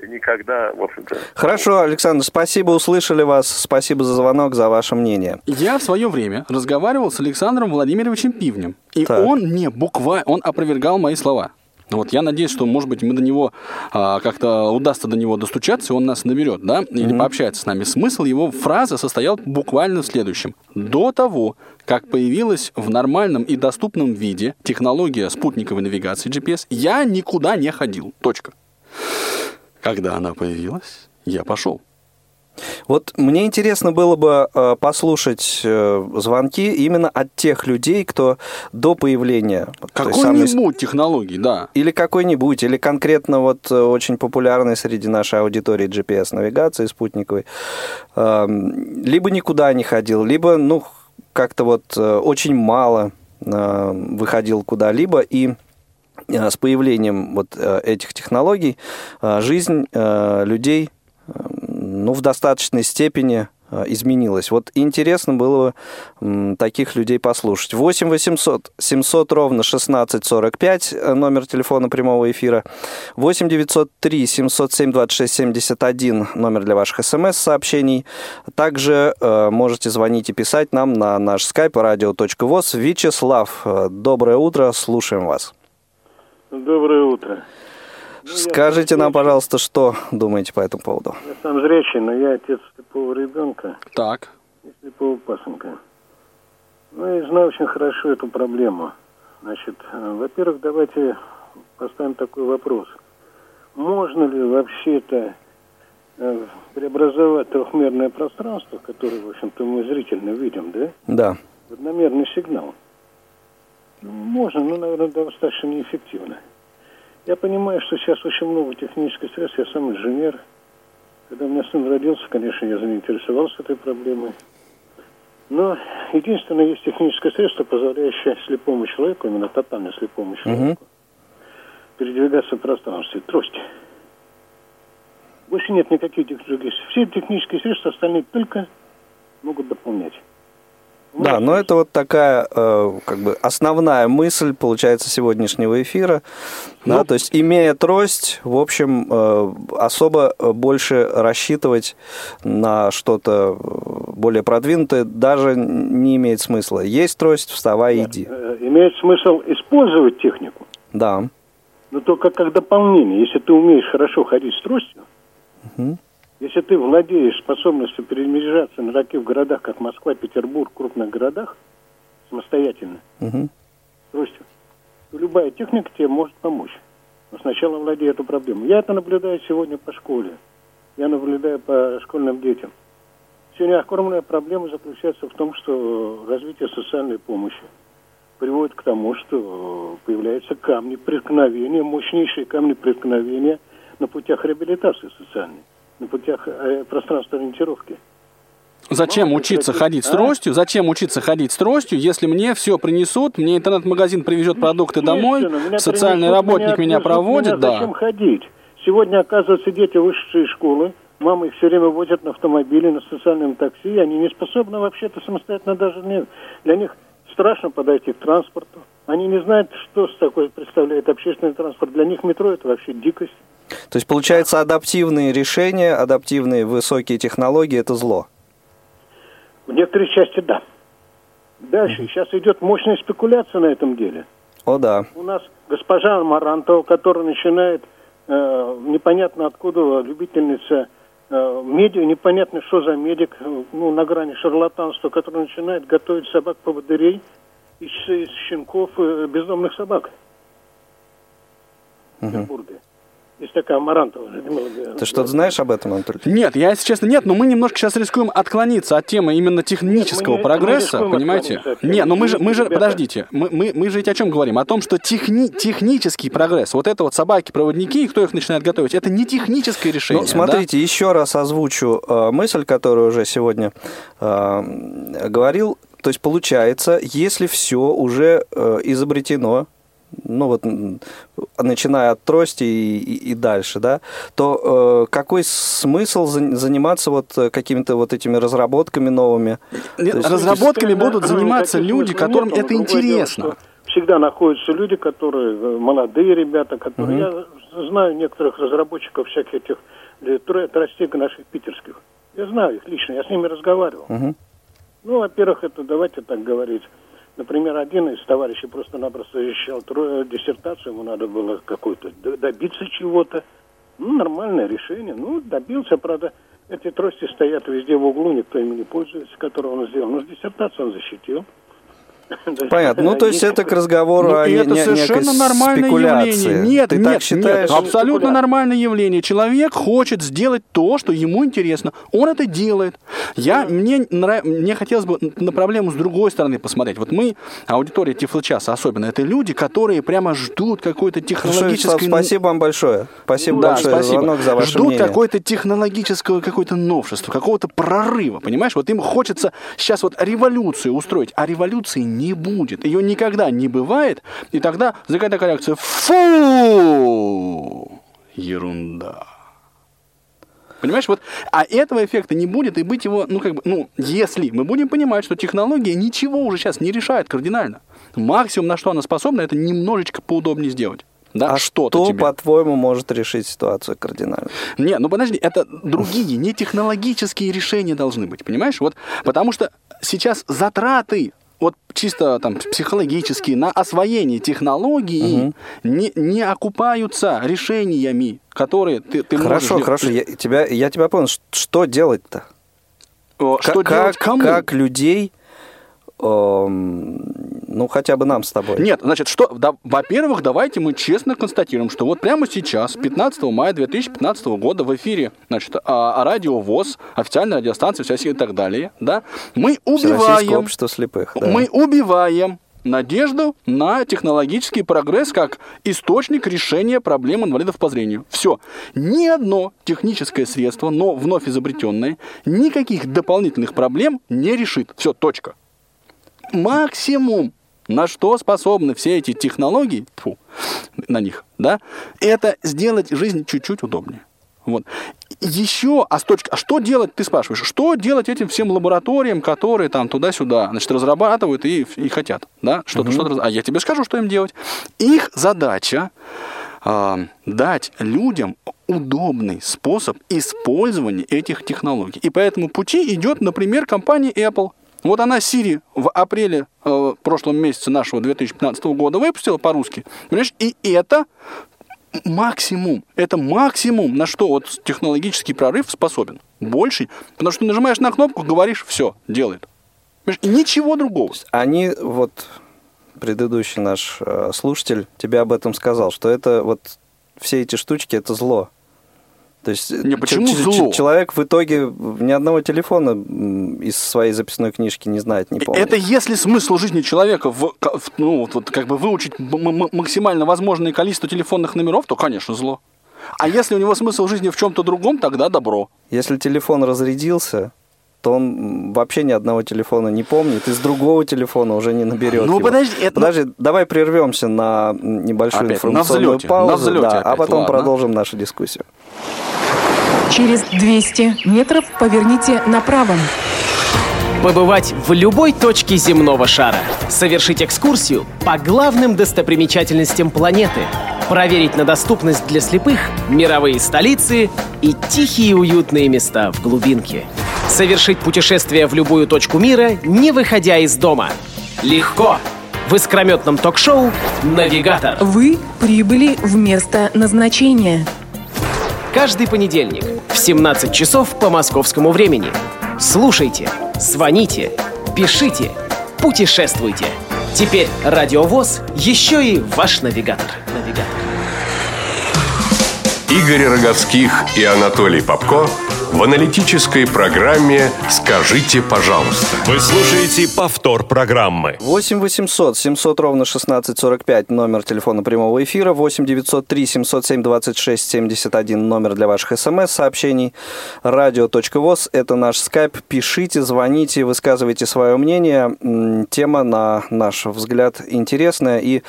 никогда, в общем-то. Хорошо, Александр, спасибо, услышали вас. Спасибо за звонок, за ваше мнение. Я в свое время разговаривал с Александром Владимировичем Пивнем. И так. он мне буквально, он опровергал мои слова. Вот я надеюсь, что, может быть, мы до него а, как-то удастся до него достучаться, и он нас наберет, да, или mm-hmm. пообщается с нами. Смысл его фразы состоял буквально в следующем. До того, как появилась в нормальном и доступном виде технология спутниковой навигации GPS, я никуда не ходил. Точка. Когда она появилась, я пошел. Вот мне интересно было бы э, послушать э, звонки именно от тех людей, кто до появления... Какой-нибудь самой... технологии, да. Или какой-нибудь, или конкретно вот э, очень популярный среди нашей аудитории GPS-навигации спутниковой. Эм, либо никуда не ходил, либо, ну, как-то вот очень мало выходил куда-либо, и с появлением вот этих технологий жизнь людей ну, в достаточной степени Э, изменилось. Вот интересно было бы таких людей послушать. 8 800 700 ровно 1645, э, номер телефона прямого эфира. 8 903 707 26 71, номер для ваших смс-сообщений. Также э, можете звонить и писать нам на наш skype radio.voz. Вячеслав, э, доброе утро, слушаем вас. Доброе утро. Ну, Скажите нам, пожалуйста, что думаете по этому поводу? Я сам зрячий, но я отец слепого ребенка. Так. И слепого пасынка. Ну, и знаю очень хорошо эту проблему. Значит, э, во-первых, давайте поставим такой вопрос. Можно ли вообще-то э, преобразовать трехмерное пространство, которое, в общем-то, мы зрительно видим, да? Да. В одномерный сигнал. Ну, можно, но, наверное, достаточно неэффективно. Я понимаю, что сейчас очень много технических средств. Я сам инженер. Когда у меня сын родился, конечно, я заинтересовался этой проблемой. Но единственное, есть техническое средство, позволяющее слепому человеку, именно тотально слепому человеку, угу. передвигаться в пространстве. Трость. Больше нет никаких других. Все технические средства остальные только могут дополнять. Да, но это вот такая э, как бы основная мысль, получается, сегодняшнего эфира. Ну, да, то есть, имея трость, в общем, э, особо больше рассчитывать на что-то более продвинутое даже не имеет смысла. Есть трость, вставай, Нет, иди. Э, имеет смысл использовать технику. Да. Но только как дополнение. Если ты умеешь хорошо ходить с тростью, угу если ты владеешь способностью перемещаться на таких городах, как Москва, Петербург, крупных городах, самостоятельно, угу. тростью, то любая техника тебе может помочь. Но сначала владей эту проблему. Я это наблюдаю сегодня по школе. Я наблюдаю по школьным детям. Сегодня огромная проблема заключается в том, что развитие социальной помощи приводит к тому, что появляются камни преткновения, мощнейшие камни преткновения на путях реабилитации социальной на путях э, пространства ориентировки. Зачем учиться ходить с а? тростью? Зачем учиться ходить с тростью, если мне все принесут, мне интернет-магазин привезет продукты домой, социальный работник меня, проводит, меня да. Зачем ходить? Сегодня, оказывается, дети высшей школы, мамы их все время возят на автомобиле, на социальном такси, они не способны вообще-то самостоятельно даже не... Для них страшно подойти к транспорту. Они не знают, что с такой представляет общественный транспорт. Для них метро это вообще дикость. То есть, получается, адаптивные решения, адаптивные высокие технологии – это зло? В некоторой части – да. Дальше. Сейчас идет мощная спекуляция на этом деле. О, да. У нас госпожа Марантова, которая начинает э, непонятно откуда, любительница э, медиа, непонятно что за медик, ну, на грани шарлатанства, который начинает готовить собак-поводырей из, из щенков э, бездомных собак. Угу. В Петербурге. Есть такая Амарантова. Ты что-то знаешь об этом, Анатолий? Нет, я, если честно, нет, но мы немножко сейчас рискуем отклониться от темы именно технического нет, прогресса, не понимаете? Нет, но мы же, мы же, ребята. подождите, мы, мы, мы же ведь о чем говорим? О том, что техни, технический прогресс, вот это вот собаки-проводники, кто их начинает готовить, это не техническое решение. Ну, смотрите, да? еще раз озвучу э, мысль, которую уже сегодня э, говорил. То есть получается, если все уже э, изобретено, ну вот начиная от трости и, и, и дальше, да, то э, какой смысл за, заниматься вот какими-то вот этими разработками новыми? Нет, есть, разработками будут заниматься люди, которым это интересно. Дело, всегда находятся люди, которые э, молодые ребята, которые угу. я знаю некоторых разработчиков всяких этих тростей наших питерских. Я знаю их лично, я с ними разговаривал. Угу. Ну, во-первых, это давайте так говорить. Например, один из товарищей просто-напросто защищал диссертацию, ему надо было какой-то добиться чего-то. Ну, нормальное решение. Ну, добился, правда, эти трости стоят везде в углу, никто ими не пользуется, которого он сделал. Но с диссертацией он защитил. Понятно. Ну, то есть это к разговору ну, о это не, совершенно нормальное спекуляции. явление. Нет, Ты нет, так считаешь? нет, абсолютно нормальное явление. Человек хочет сделать то, что ему интересно. Он это делает. Я, мне, нрав... мне хотелось бы на проблему с другой стороны посмотреть. Вот мы, аудитория Тифлочаса особенно, это люди, которые прямо ждут какой-то технологической... спасибо вам большое. Спасибо да, большое спасибо. звонок за ваше Ждут какой-то технологического какое-то новшества, какого-то прорыва, понимаешь? Вот им хочется сейчас вот революцию устроить, а революции не будет. Ее никогда не бывает, и тогда какая такая реакция «Фу!» Ерунда. Понимаешь, вот, а этого эффекта не будет, и быть его, ну, как бы, ну, если мы будем понимать, что технология ничего уже сейчас не решает кардинально. Максимум, на что она способна, это немножечко поудобнее сделать. Да, а что-то что, тебе. по-твоему, может решить ситуацию кардинально? Не, ну подожди, это другие, не технологические решения должны быть, понимаешь? Вот, потому что сейчас затраты вот чисто там психологические на освоение технологий Мгм. не, не окупаются решениями, которые ты, ты Хорошо, можешь... хорошо, я тебя, я тебя понял. Что делать-то? Что как, делать кому? как людей, ну, хотя бы нам с тобой. Нет, значит, что, да, во-первых, давайте мы честно констатируем, что вот прямо сейчас, 15 мая 2015 года в эфире, значит, а, а радио ВОЗ, официальная радиостанция, вся и так далее, да, мы убиваем, общество слепых. да. мы убиваем надежду на технологический прогресс как источник решения проблем инвалидов по зрению. Все. Ни одно техническое средство, но вновь изобретенное, никаких дополнительных проблем не решит. Все, точка. Максимум, на что способны все эти технологии, фу, на них, да, это сделать жизнь чуть-чуть удобнее. Вот. Еще, а, с точки, а что делать, ты спрашиваешь, что делать этим всем лабораториям, которые там туда-сюда, значит, разрабатывают и, и хотят, да, что-то, что-то, раз- а я тебе скажу, что им делать. Их задача а, дать людям удобный способ использования этих технологий. И по этому пути идет, например, компания Apple. Вот она Siri в апреле э, прошлом месяце нашего 2015 года выпустила по-русски. Понимаешь? И это максимум. Это максимум, на что вот технологический прорыв способен. Больше. Потому что нажимаешь на кнопку, говоришь, все, делает. Понимаешь? И ничего другого. Они, вот, предыдущий наш э, слушатель тебе об этом сказал, что это вот все эти штучки это зло. То есть Не, почему зло? человек в итоге ни одного телефона из своей записной книжки не знает, не помнит. Это если смысл жизни человека в, в- ну, вот, вот как бы выучить максимально возможное количество телефонных номеров, то, конечно, зло. А если у него смысл жизни в чем-то другом, тогда добро. Если телефон разрядился, то он вообще ни одного телефона не помнит, из другого телефона уже не наберет. Ну, его. подожди, это- Подожди, давай прервемся на небольшую Опять, на информационную взлете, паузу, на взлете да, а опять, потом ладно. продолжим нашу дискуссию. Через 200 метров поверните направо. Побывать в любой точке земного шара. Совершить экскурсию по главным достопримечательностям планеты. Проверить на доступность для слепых мировые столицы и тихие уютные места в глубинке. Совершить путешествие в любую точку мира, не выходя из дома. Легко! В искрометном ток-шоу «Навигатор». Вы прибыли в место назначения. Каждый понедельник в 17 часов по московскому времени. Слушайте, звоните, пишите, путешествуйте. Теперь Радиовоз еще и ваш навигатор. Навигатор. Игорь Роговских и Анатолий Попко в аналитической программе «Скажите, пожалуйста». Вы слушаете повтор программы. 8 800 700 ровно 1645 номер телефона прямого эфира, 8 903 707 26 71 номер для ваших смс-сообщений, радио.воз, это наш скайп, пишите, звоните, высказывайте свое мнение, тема, на наш взгляд, интересная, и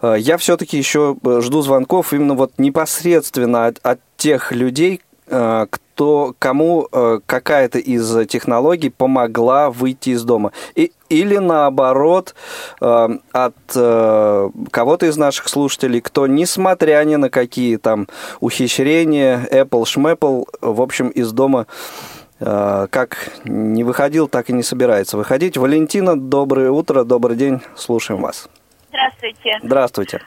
э, я все-таки еще э, жду звонков именно вот непосредственно от, от тех людей, кто, кому э, какая-то из технологий помогла выйти из дома. И, или наоборот, э, от э, кого-то из наших слушателей, кто, несмотря ни на какие там ухищрения, Apple, шмэпл, в общем, из дома э, как не выходил, так и не собирается выходить. Валентина, доброе утро, добрый день, слушаем вас. Здравствуйте. Здравствуйте.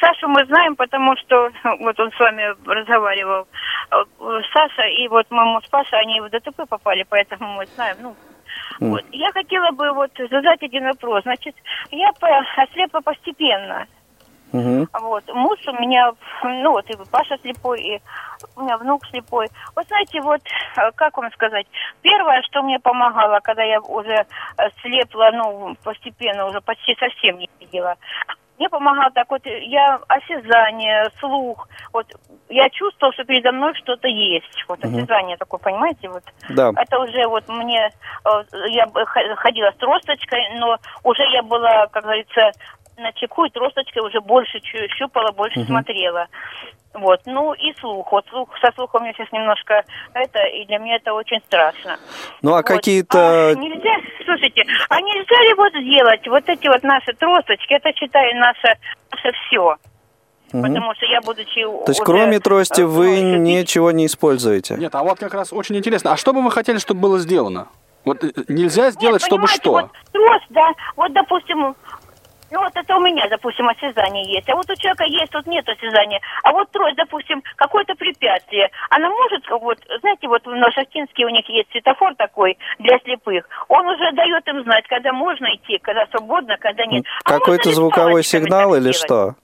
Сашу мы знаем, потому что вот он с вами разговаривал. Э, Саша и вот маму с Пашей, они в ДТП попали, поэтому мы знаем. Ну, вот. Я хотела бы вот задать один вопрос. Значит, я по, ослепла постепенно. Мгм. Вот. Муж у меня, ну вот и Паша слепой, и у меня внук слепой. Вы знаете, вот, э, как вам сказать, первое, что мне помогало, когда я уже э, слепла, ну, постепенно, уже почти совсем не видела, мне помогало так вот, я осязание, слух, вот, я чувствовала, что передо мной что-то есть, вот, Мгм. осязание такое, понимаете, вот. Да. Это уже вот мне, э, я ходила с тросточкой, но уже я была, как говорится, на чеку, и тросточкой уже больше щупала, больше Мгм. смотрела. Вот, ну и слух. Вот слух, со слухом у меня сейчас немножко это, и для меня это очень страшно. Ну, а Вот. какие-то... А нельзя, слушайте, а нельзя ли вот сделать вот эти вот наши тросточки, это, считаю, наше, наше все. Потому что я, будучи То есть, кроме трости, вы ничего не используете? Нет, а вот как раз очень интересно. А что бы вы хотели, чтобы было сделано? Вот э, нельзя сделать, чтобы понимаете, что? Вот трость, да, вот, допустим, ну вот это у меня, допустим, осязание есть, а вот у человека есть, тут нет осязания. А вот трость, допустим, какое-то препятствие, она может, вот, знаете, вот на Шахтинске у них есть светофор такой для слепых, он уже дает им знать, когда можно идти, когда свободно, когда нет. А Какой-то звуковой сигнал или что?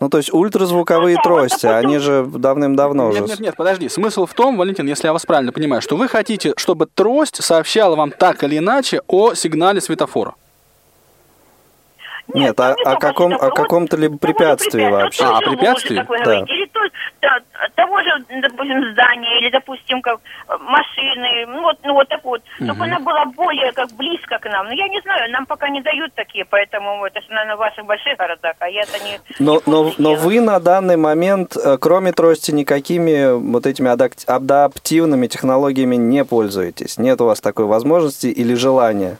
Ну, то есть ультразвуковые трости, они же давным-давно уже... Нет, нет, нет, подожди. Смысл в том, Валентин, если я вас правильно понимаю, что вы хотите, чтобы трость сообщала вам так или иначе о сигнале светофора. Нет, а, о, каком, о каком-то либо препятствии вообще. А, как вы Да. Или то, да, того же, допустим, здания, или, допустим, как э, машины, ну вот, ну вот так вот, чтобы она была более как близко к нам. Но я не знаю, нам пока не дают такие, поэтому это же, наверное, в ваших больших городах, а я-то не... Но, но, но вы на данный момент, э, кроме трости, никакими вот этими адаптивными технологиями не пользуетесь? Нет у вас такой возможности или желания?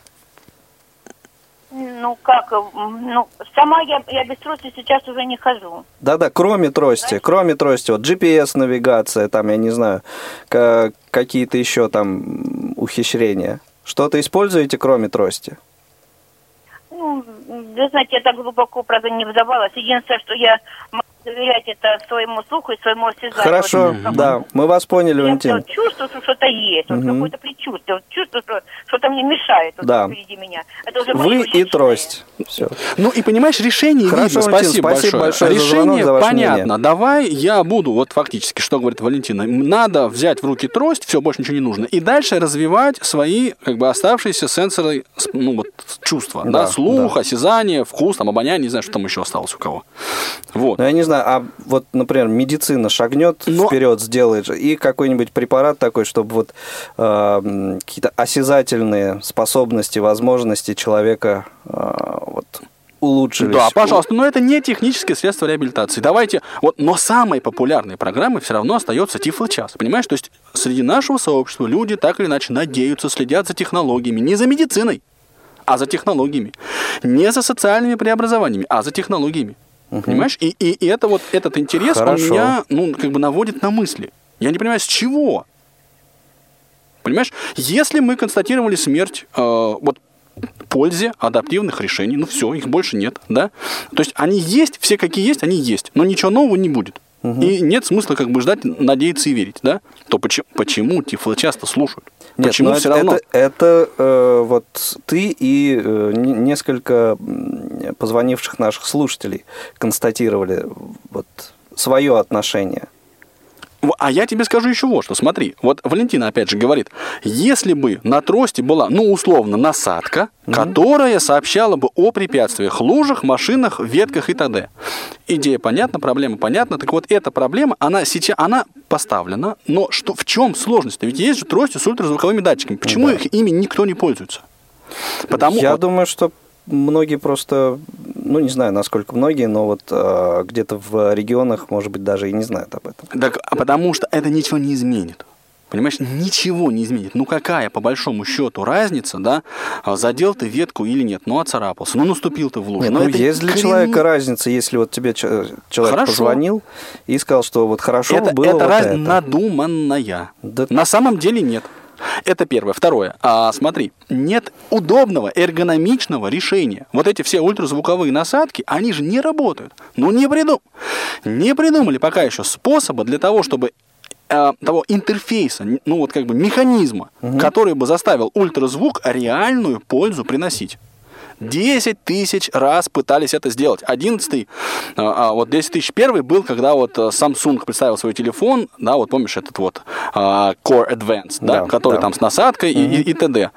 Ну как, э, ну сама я, я без трости сейчас уже не хожу. Да-да, кроме трости, кроме трости, вот GPS-навигация, там, я не знаю, ка- какие-то еще там ухищрения. Что-то используете, кроме трости? Ну, вы знаете, я так глубоко, правда, не вдавалась. Единственное, что я доверять это своему слуху и своему осязанию. Хорошо, Вот, да, мы вас поняли, Я Валентин. вот чувствую, что что-то есть, вот какое-то предчувствие, вот чувствую, что что-то мне мешает вот Да. впереди меня. Это уже Вы и трость. Все. Ну и понимаешь, решение Хорошо, видно. Валентин, Спасибо, спасибо большое. большое за решение за ваше понятно. мнение. Давай я буду, вот фактически, что говорит Валентина, надо взять в руки трость, все, больше ничего не нужно, и дальше развивать свои, как бы, оставшиеся сенсоры, ну вот, чувства, да, Да, слух, осязание, вкус, там, обоняние, не знаю, что там еще осталось у кого. Вот. Ну, я не знаю, а вот, например, медицина шагнет вперед, сделает, и какой-нибудь препарат такой, чтобы вот э, какие-то осязательные способности, возможности человека э, вот улучшились. Да, пожалуйста, но это не техническое средство реабилитации. Давайте, вот, но самой популярной программой все равно остается Тифло-час, понимаешь? То есть среди нашего сообщества люди так или иначе надеются, следят за технологиями, не за медициной, а за технологиями. Не за социальными преобразованиями, а за технологиями. Понимаешь? И, и, и это вот этот интерес, Хорошо. он меня, ну, как бы наводит на мысли. Я не понимаю, с чего? Понимаешь? Если мы констатировали смерть, э, вот пользе адаптивных решений, ну все, их больше нет, да? То есть они есть, все какие есть, они есть, но ничего нового не будет. И нет смысла как бы ждать, надеяться и верить, да? То почему, почему Тифло часто слушают? Нет, почему ну все это, равно? Это, это, э, вот ты и э, не- несколько позвонивших наших слушателей констатировали вот свое отношение. А я тебе скажу еще вот что. Смотри, вот Валентина опять же говорит, если бы на трости была, ну, условно, насадка, которая сообщала бы о препятствиях, лужах, машинах, ветках и т.д. Идея понятна, проблема понятна. Так вот, эта проблема, она сейчас, она поставлена, но что, в чем сложность? Ведь есть же трости с ультразвуковыми датчиками. Почему их ими никто не пользуется? Потому Я вот- думаю, что многие просто, ну не знаю, насколько многие, но вот э, где-то в регионах, может быть, даже и не знают об этом. Так, а потому что это ничего не изменит. Понимаешь, ничего не изменит. Ну какая, по большому счету, разница, да, а задел ты ветку или нет, ну оцарапался, ну наступил ты в лужу. Не, Но ну, это есть для корень- человека разница, если вот тебе человек Хорошо. позвонил и сказал, что вот хорошо это, бы было это вот раз- это. надуманная. На самом деле нет. Это первое. Второе. А, смотри, нет удобного эргономичного решения. Вот эти все ультразвуковые насадки, они же не работают. Ну, не, придум... не придумали пока еще способа для того, чтобы э, того интерфейса, ну вот как бы механизма, который бы заставил ультразвук реальную пользу приносить. 10 тысяч раз пытались это сделать. 11 а, а вот 10 тысяч первый был, когда вот э, Samsung представил свой телефон, да, вот помнишь этот вот а, Core Advanced, да, Да, который да. там с насадкой и, и, и т.д.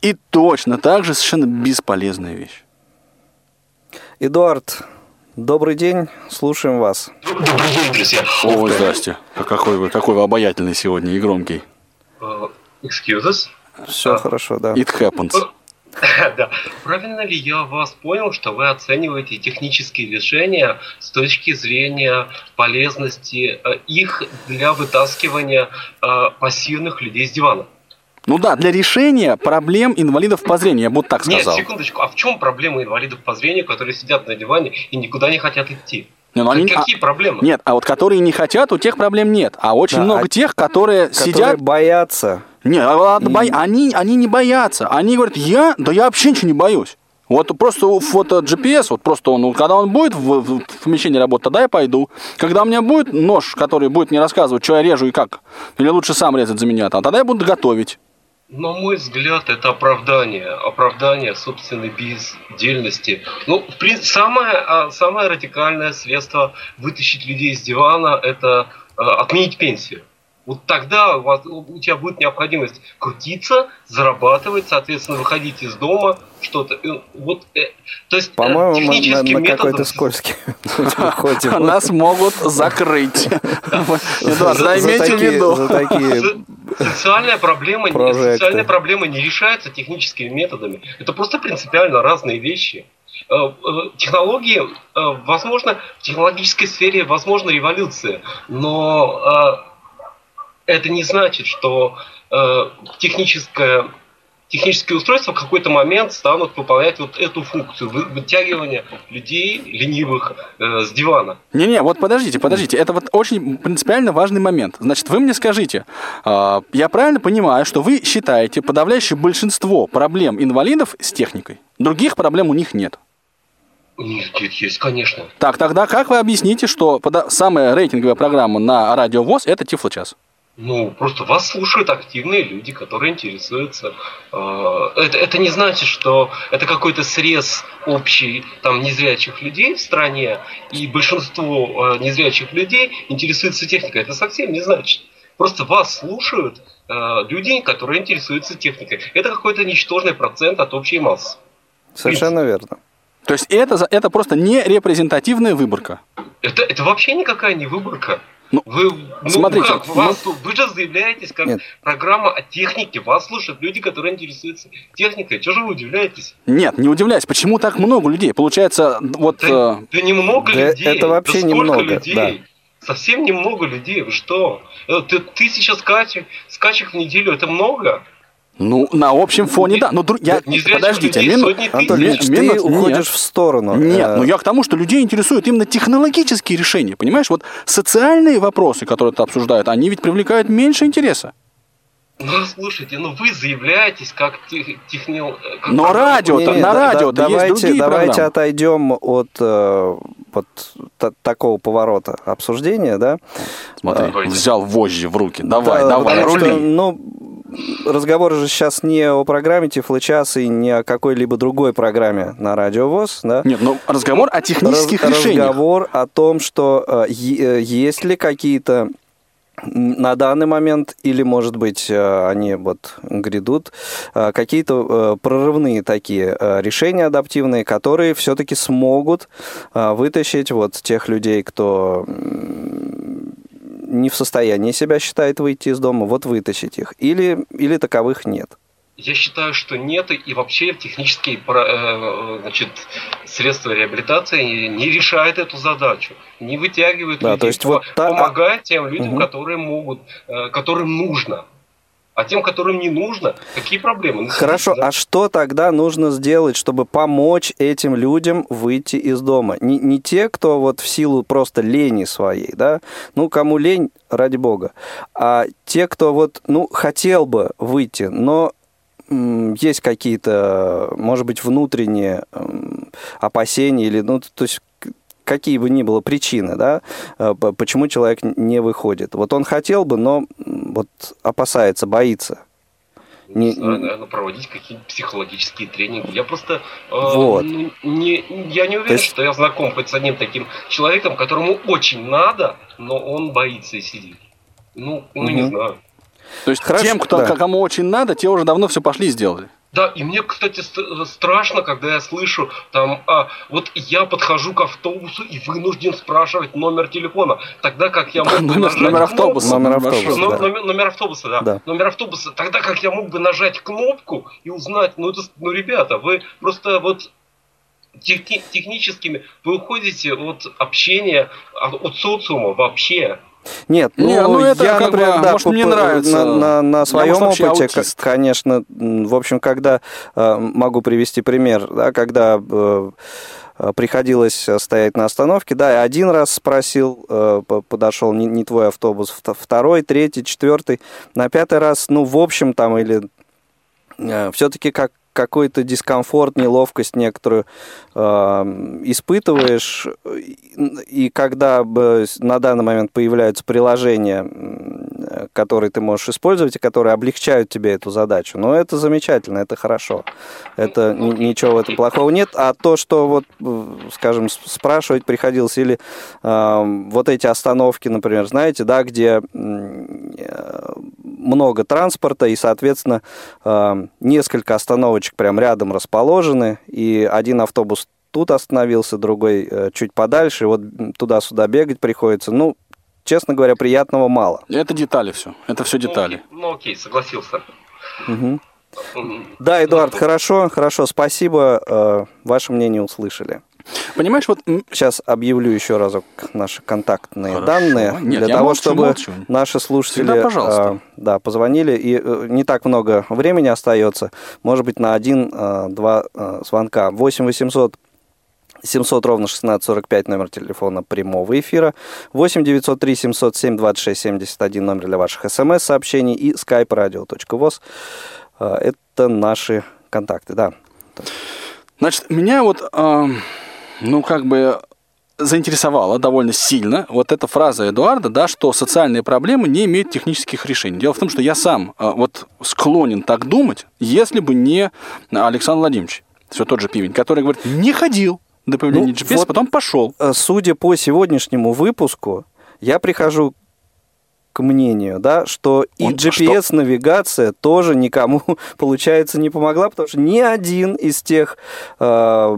И точно так же совершенно бесполезная вещь. Эдуард, добрый день, слушаем вас. Добрый день, друзья. Ой, здрасте. Какой вы, какой вы обаятельный сегодня и громкий. Э, Excuse us. Все хорошо, да. It happens. Да. Правильно ли я вас понял, что вы оцениваете технические решения с точки зрения полезности э, их для вытаскивания э, пассивных людей с дивана? Ну да, для решения проблем инвалидов по зрению, я бы вот так Нет, сказал. секундочку, а в чем проблема инвалидов по зрению, которые сидят на диване и никуда не хотят идти? Не, ну они- Какие а- проблемы? Нет, а вот которые не хотят, у тех проблем нет. А очень Да, много а тех, которые, Которые сидят... боятся. Не, а ладно, бо- они, они не боятся. Они говорят, я, да я вообще ничего не боюсь. Вот просто фото GPS, вот просто он, когда он будет в, в- в помещении работать, тогда я пойду. Когда у меня будет нож, который будет мне рассказывать, что я режу и как, или лучше сам резать за меня, а тогда я буду готовить. На мой взгляд, это оправдание, оправдание собственной бездельности. Ну, самое, а, самое радикальное средство вытащить людей с дивана – это э, отменить пенсию. Вот тогда у, вас- у тебя будет необходимость крутиться, зарабатывать, соответственно, выходить из дома, что-то. Вот, э, то есть, э, По-моему, мы на, техническим на методом какой-то скользкий выходим. Нас могут закрыть. Эдуард, За- да, за имейте в виду. Социальная проблема, социальная проблема не решается техническими методами. Это просто принципиально разные вещи. Э, э, Технологии, возможно, в технологической сфере возможна революция, но это не значит, что э, техническое технические устройства в какой-то момент станут выполнять вот эту функцию вы- вытягивания людей ленивых э, с дивана. Не-не, вот подождите, подождите. Это вот очень принципиально важный момент. Значит, вы мне скажите, а, я правильно понимаю, что вы считаете подавляющее большинство проблем инвалидов с техникой? Других проблем у них нет. Нет, нет, есть, конечно. Так, тогда как вы объясните, что пода- самая рейтинговая программа на радио ВОЗ – это Тифлочас? Ну, просто вас слушают активные люди, которые интересуются. Э, Это, это не значит, что это какой-то срез общий там незрячих людей в стране, и большинство э, незрячих людей интересуется техникой. Это совсем не значит. Просто вас слушают э, люди, которые интересуются техникой. Это какой-то ничтожный процент от общей массы. Совершенно верно. То есть это, за- это просто не репрезентативная выборка. Это, это вообще никакая не выборка. Вы, ну, смотрите, как, вас, вы же заявляетесь как Нет. программа о технике. Вас слушают люди, которые интересуются техникой. Чего же вы удивляетесь? Нет, не удивляюсь, почему так много людей? Получается, вот... Да, э, да немного Да людей. это вообще да немного, людей? да. Совсем немного людей. Вы что? Э, ты- Тысяча скачек, скачек в неделю это много? Ну, на общем фоне, да. Но дру- я, незрячих подождите, людей мину- сотни тысяч. Антон ми- Ильич, ты минут- уходишь нет. в сторону. Нет, Э, ну я к тому, что людей интересуют именно технологические решения, понимаешь? Вот социальные вопросы, которые это обсуждают, они ведь привлекают меньше интереса. Ну, слушайте, ну вы заявляетесь как тех, технил- э, как Но радио-то, на да- радио да- есть давайте, другие давайте программы. отойдем от э, вот та- такого поворота обсуждения, да? Смотри, А, взял вожжи в руки. Давай, да, давай, рули. что, ну, разговор же сейчас не о программе Тифлочас и не о какой-либо другой программе на Радио ВОЗ, да? Нет, ну разговор о технических Раз- решениях. Разговор о том, что э, э, есть ли какие-то на данный момент, или, может быть, э, они вот грядут, э, какие-то прорывные такие решения адаптивные, которые все-таки смогут вытащить вот тех людей, кто не в состоянии себя считает выйти из дома, вот вытащить их. Или, или таковых нет. Я считаю, что нет, и вообще технические э, значит, средства реабилитации не решают эту задачу, не вытягивают Да, людей, то есть вот та- помогают тем людям, Мгм. которые могут, э, которым нужно. А тем, которым не нужно, какие проблемы? Ну, Хорошо, да. а что тогда нужно сделать, чтобы помочь этим людям выйти из дома? Не, не те, кто вот в силу просто лени своей, да, ну, кому лень, ради бога, а те, кто вот, ну, хотел бы выйти, но есть какие-то, может быть, внутренние опасения или, ну, то есть какие бы ни было причины, да, э, почему человек не выходит. Вот он хотел бы, но вот опасается, боится. не, Не- знаю, наверное, проводить какие-то психологические тренинги. Я просто э, Вот. ну, не, я не уверен, есть- что я знаком хоть с одним таким человеком, которому очень надо, но он боится и сидит. Ну, ну не Мгм. знаю. То есть Хорошо, тем, кто, да. кому очень надо, те уже давно все пошли и сделали. Да, и мне, кстати, ст- страшно, когда я слышу там, а, вот я подхожу к автобусу и вынужден спрашивать номер телефона, тогда как я мог бы Номер- нажать номер кнопку- автобуса. Номер маршрута. автобуса, да. номер, номер автобуса, да. Да. Номер автобуса. Тогда как я мог бы нажать кнопку и узнать, ну, это, с- ну, ребята, вы просто вот техни- техническими, вы уходите от общения, от социума вообще. Нет, ну, Не, ну это я, как бы, например, да, может, мне нравится. На, на, на Я, своем может, вообще опыте, аутист. конечно, в общем, когда э, могу привести пример, да, когда э, э, приходилось стоять на остановке, да, я один раз спросил, э, по- подошел не, не твой автобус, вт- второй, третий, четвертый, на пятый раз, ну, в общем, там, или все-таки как какой-то дискомфорт, неловкость некоторую э, испытываешь, и, когда на данный момент появляются приложения, м, которые ты можешь использовать и которые облегчают тебе эту задачу, ну это замечательно, это хорошо, это ни- ничего в этом плохого нет, а то, что вот, э, скажем, спрашивать приходилось или э, вот эти остановки, например, знаете, да, где э, много транспорта и, соответственно, э, несколько остановочек прям рядом расположены, и один автобус тут остановился, другой э, чуть подальше, и вот туда-сюда бегать приходится. Ну, честно говоря, приятного мало. Это детали все. Это все детали. Ну, ну, окей, согласился. М, Да, Эдуард, хорошо, хорошо, спасибо, э, ваше мнение услышали. Понимаешь, вот Сейчас объявлю еще разок наши контактные Хорошо. данные Нет, для того, молчу, чтобы молчу. наши слушатели Всегда пожалуйста. э, да, позвонили. И э, не так много времени остается. Может быть, на один-два звонка. 8 800 700 ровно 1645 номер телефона прямого эфира. 8 903 707 26 71 номер для ваших смс-сообщений. И skype radio.voz. Э, Это наши контакты, да. Значит, меня вот, а, ну, как бы заинтересовала довольно сильно вот эта фраза Эдуарда, да, что социальные проблемы не имеют технических решений. Дело в том, что я сам а, вот склонен так думать, если бы не Александр Владимирович, все тот же пивень, который говорит, не ходил до появления Ну, GPS, вот- потом пошел. Э, Судя по сегодняшнему выпуску, я прихожу к мнению, да, что и GPS-навигация тоже никому, получается, не помогла, потому что ни один из тех, э,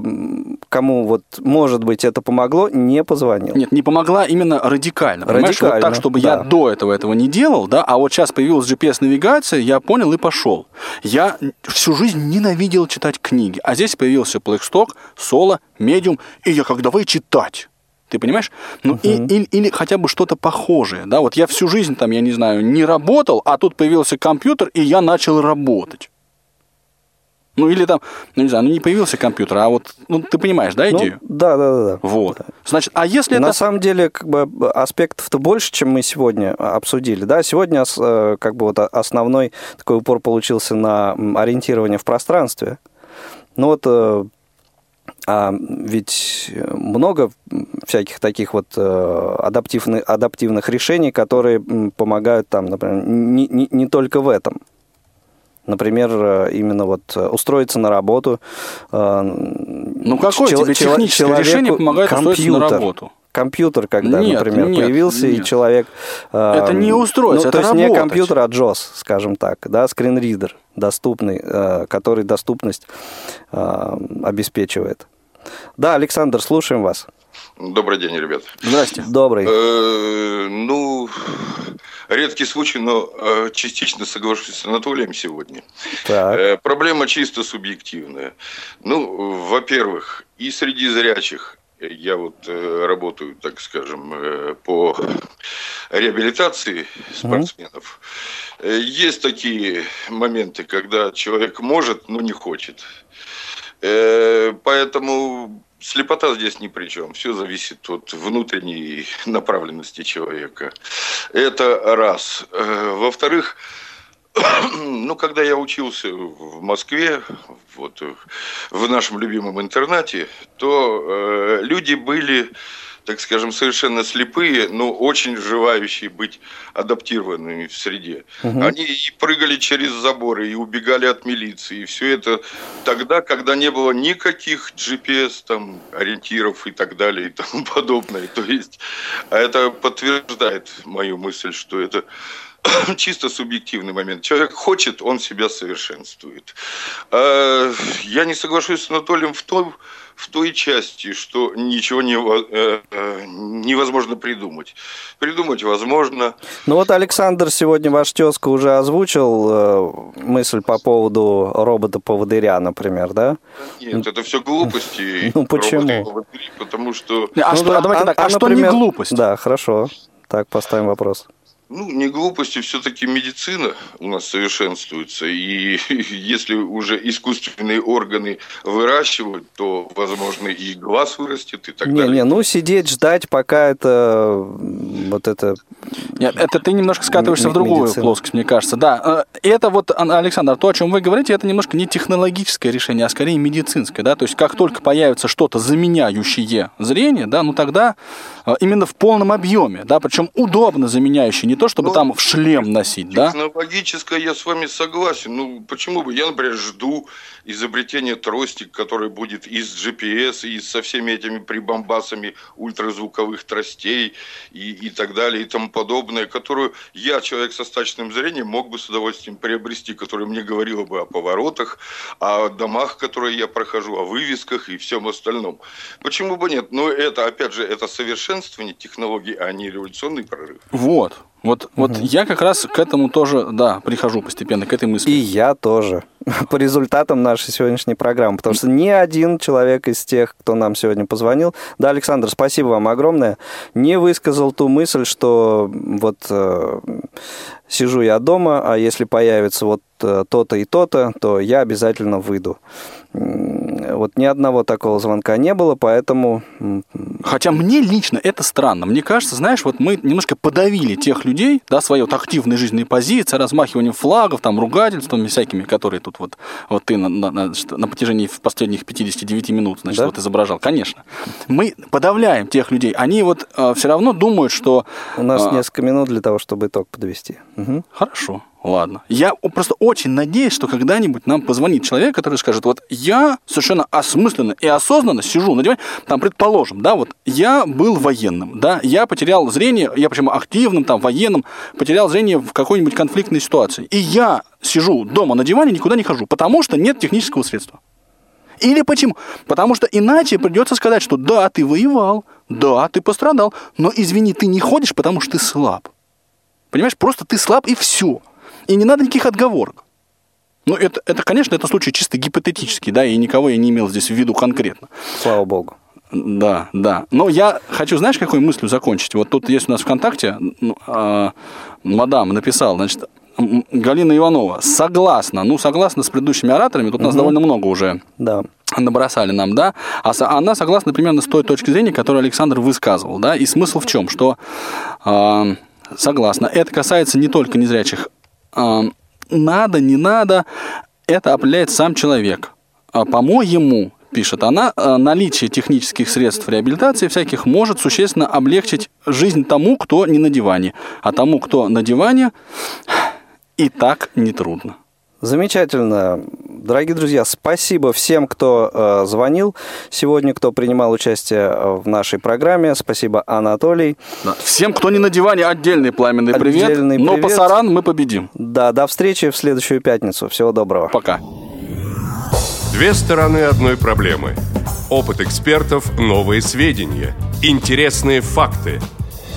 кому вот, может быть, это помогло, не позвонил. Нет, не помогла именно радикально. Понимаешь, вот Радикально, так, чтобы я да. до этого этого не делал, да, а вот сейчас появилась GPS-навигация, я понял и пошел. Я всю жизнь ненавидел читать книги, а здесь появился Blackstock, Соло, Medium, и я как давай читать. Ты понимаешь? Ну, и- или, или хотя бы что-то похожее, да, вот я всю жизнь там, я не знаю, не работал, а тут появился компьютер, и я начал работать. Ну, или там, ну, не знаю, ну, не появился компьютер, а вот, ну, ты понимаешь, да, Ну, идею? да, да, да, да. Вот. Значит, а если На это... самом деле, как бы аспектов-то больше, чем мы сегодня а, обсудили. Да, сегодня э, как бы вот о- основной такой упор получился на ориентирование в пространстве. Ну вот э, а ведь много всяких таких вот э, адаптивных, адаптивных решений, которые помогают там, например, не, не, не только в этом. Например, э, именно вот э, устроиться на работу. Ну, какое тебе техническое решение помогает устроиться на работу? Компьютер, когда, Нет, например, нет, появился, и нет. человек... э, Это не устроиться, ну, это То есть не работать. компьютер, а JOS, скажем так, да, скринридер доступный, э, который доступность э, обеспечивает. Да, Александр, слушаем вас. Добрый день, ребят. Здрасте. Добрый. Э, ну, редкий случай, но э, частично соглашусь с Анатолием сегодня. Так. Э, Проблема чисто субъективная. Ну, во-первых, и среди зрячих я вот э, работаю, так скажем, э, по реабилитации спортсменов. Есть такие моменты, когда человек может, но не хочет. Э, Поэтому слепота здесь ни при чем. Все зависит от внутренней направленности человека. Это раз. Э, Во-вторых, ну, когда я учился в Москве, вот, в нашем любимом интернате, то э, люди были так скажем, совершенно слепые, но очень желающие быть адаптированными в среде. Угу. Они и прыгали через заборы, и убегали от милиции. И все это тогда, когда не было никаких GPS, там, ориентиров и так далее и тому подобное. То есть, а это подтверждает мою мысль, что это чисто субъективный момент. Человек хочет, он себя совершенствует. А, я не соглашусь с Анатолием в том, в той части, что ничего не, э, э, невозможно придумать. Придумать возможно. Ну вот Александр сегодня ваш тезка уже озвучил э, мысль по поводу робота-поводыря, например, да? Нет, это все глупости. Ну почему? Потому что... А, ну, что, да, давайте а, так, а, а что например, не глупость? Да, хорошо. Так, поставим вопрос ну, не глупости, все-таки медицина у нас совершенствуется. И если уже искусственные органы выращивать, то, возможно, и глаз вырастет и так не, далее. Не, ну, сидеть, ждать, пока это вот это... Нет, это ты немножко скатываешься в другую медицина. плоскость, мне кажется. Да, э, это вот, Александр, то, о чем вы говорите, это немножко не технологическое решение, а скорее медицинское, да, то есть как только появится что-то заменяющее зрение, да, ну тогда э, именно в полном объеме, да, причем удобно заменяющее, не то, чтобы ну, там в шлем носить, да? Технологическое я с вами согласен. Ну, почему бы? Я, например, жду изобретения трости, который будет из GPS, и со всеми этими прибамбасами ультразвуковых тростей и, и так далее, и тому подобное, которую я, человек со стачным зрением, мог бы с удовольствием приобрести, которая мне говорила бы о поворотах, о домах, которые я прохожу, о вывесках и всем остальном. Почему бы нет? Но это, опять же, это совершенствование технологий, а не революционный прорыв. Вот. Вот, вот угу. я как раз к этому тоже, да, прихожу постепенно, к этой мысли. И я тоже. По результатам нашей сегодняшней программы. Потому что ни один человек из тех, кто нам сегодня позвонил, да, Александр, спасибо вам огромное, не высказал ту мысль, что вот э, сижу я дома, а если появится вот э, то-то и то-то, то я обязательно выйду. Вот ни одного такого звонка не было, поэтому... Хотя мне лично это странно. Мне кажется, знаешь, вот мы немножко подавили тех людей, да, своей вот активной жизненной позиции, размахиванием флагов, там, ругательствами всякими, которые тут вот, вот ты на, на, на, на протяжении последних 59 минут, значит, да? вот изображал. Конечно. Мы подавляем тех людей. Они вот э, все равно думают, что... У нас э, несколько минут для того, чтобы итог подвести. Угу. Хорошо. Ладно. Я просто очень надеюсь, что когда-нибудь нам позвонит человек, который скажет, вот я совершенно осмысленно и осознанно сижу на диване, там, предположим, да, вот я был военным, да, я потерял зрение, я почему активным, там, военным, потерял зрение в какой-нибудь конфликтной ситуации. И я сижу дома на диване, никуда не хожу, потому что нет технического средства. Или почему? Потому что иначе придется сказать, что да, ты воевал, да, ты пострадал, но извини, ты не ходишь, потому что ты слаб. Понимаешь, просто ты слаб и все. И не надо никаких отговорок. Ну, это, это, конечно, это случай чисто гипотетический, да, и никого я не имел здесь в виду конкретно. Слава богу. Да, да. Но я хочу, знаешь, какой мыслью закончить? Вот тут есть у нас ВКонтакте, э, мадам написал, значит, Галина Иванова, согласна, ну, согласна с предыдущими ораторами, тут угу. нас довольно много уже да. набросали нам, да, а она согласна примерно с той точки зрения, которую Александр высказывал, да, и смысл в чем, что, э, согласна, это касается не только незрячих надо, не надо, это определяет сам человек. А По-моему, пишет она, э, наличие технических средств реабилитации всяких может существенно облегчить жизнь тому, кто не на диване. А тому, кто на диване, и так нетрудно. Замечательно. Дорогие друзья, спасибо всем, кто э, звонил сегодня, кто принимал участие э, в нашей программе. Спасибо, Анатолий. Да. Всем, кто не на диване, отдельный пламенный привет. Отдельный но привет. пасаран мы победим. Да, до встречи в следующую пятницу. Всего доброго. Пока. Две стороны одной проблемы. Опыт экспертов, новые сведения, интересные факты –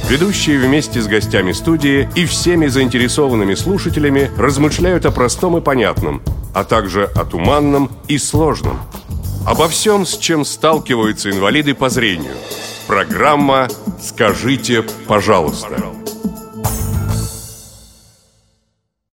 Ведущие вместе с гостями студии и всеми заинтересованными слушателями размышляют о простом и понятном, а также о туманном и сложном. Обо всем, с чем сталкиваются инвалиды по зрению. Программа «Скажите, пожалуйста».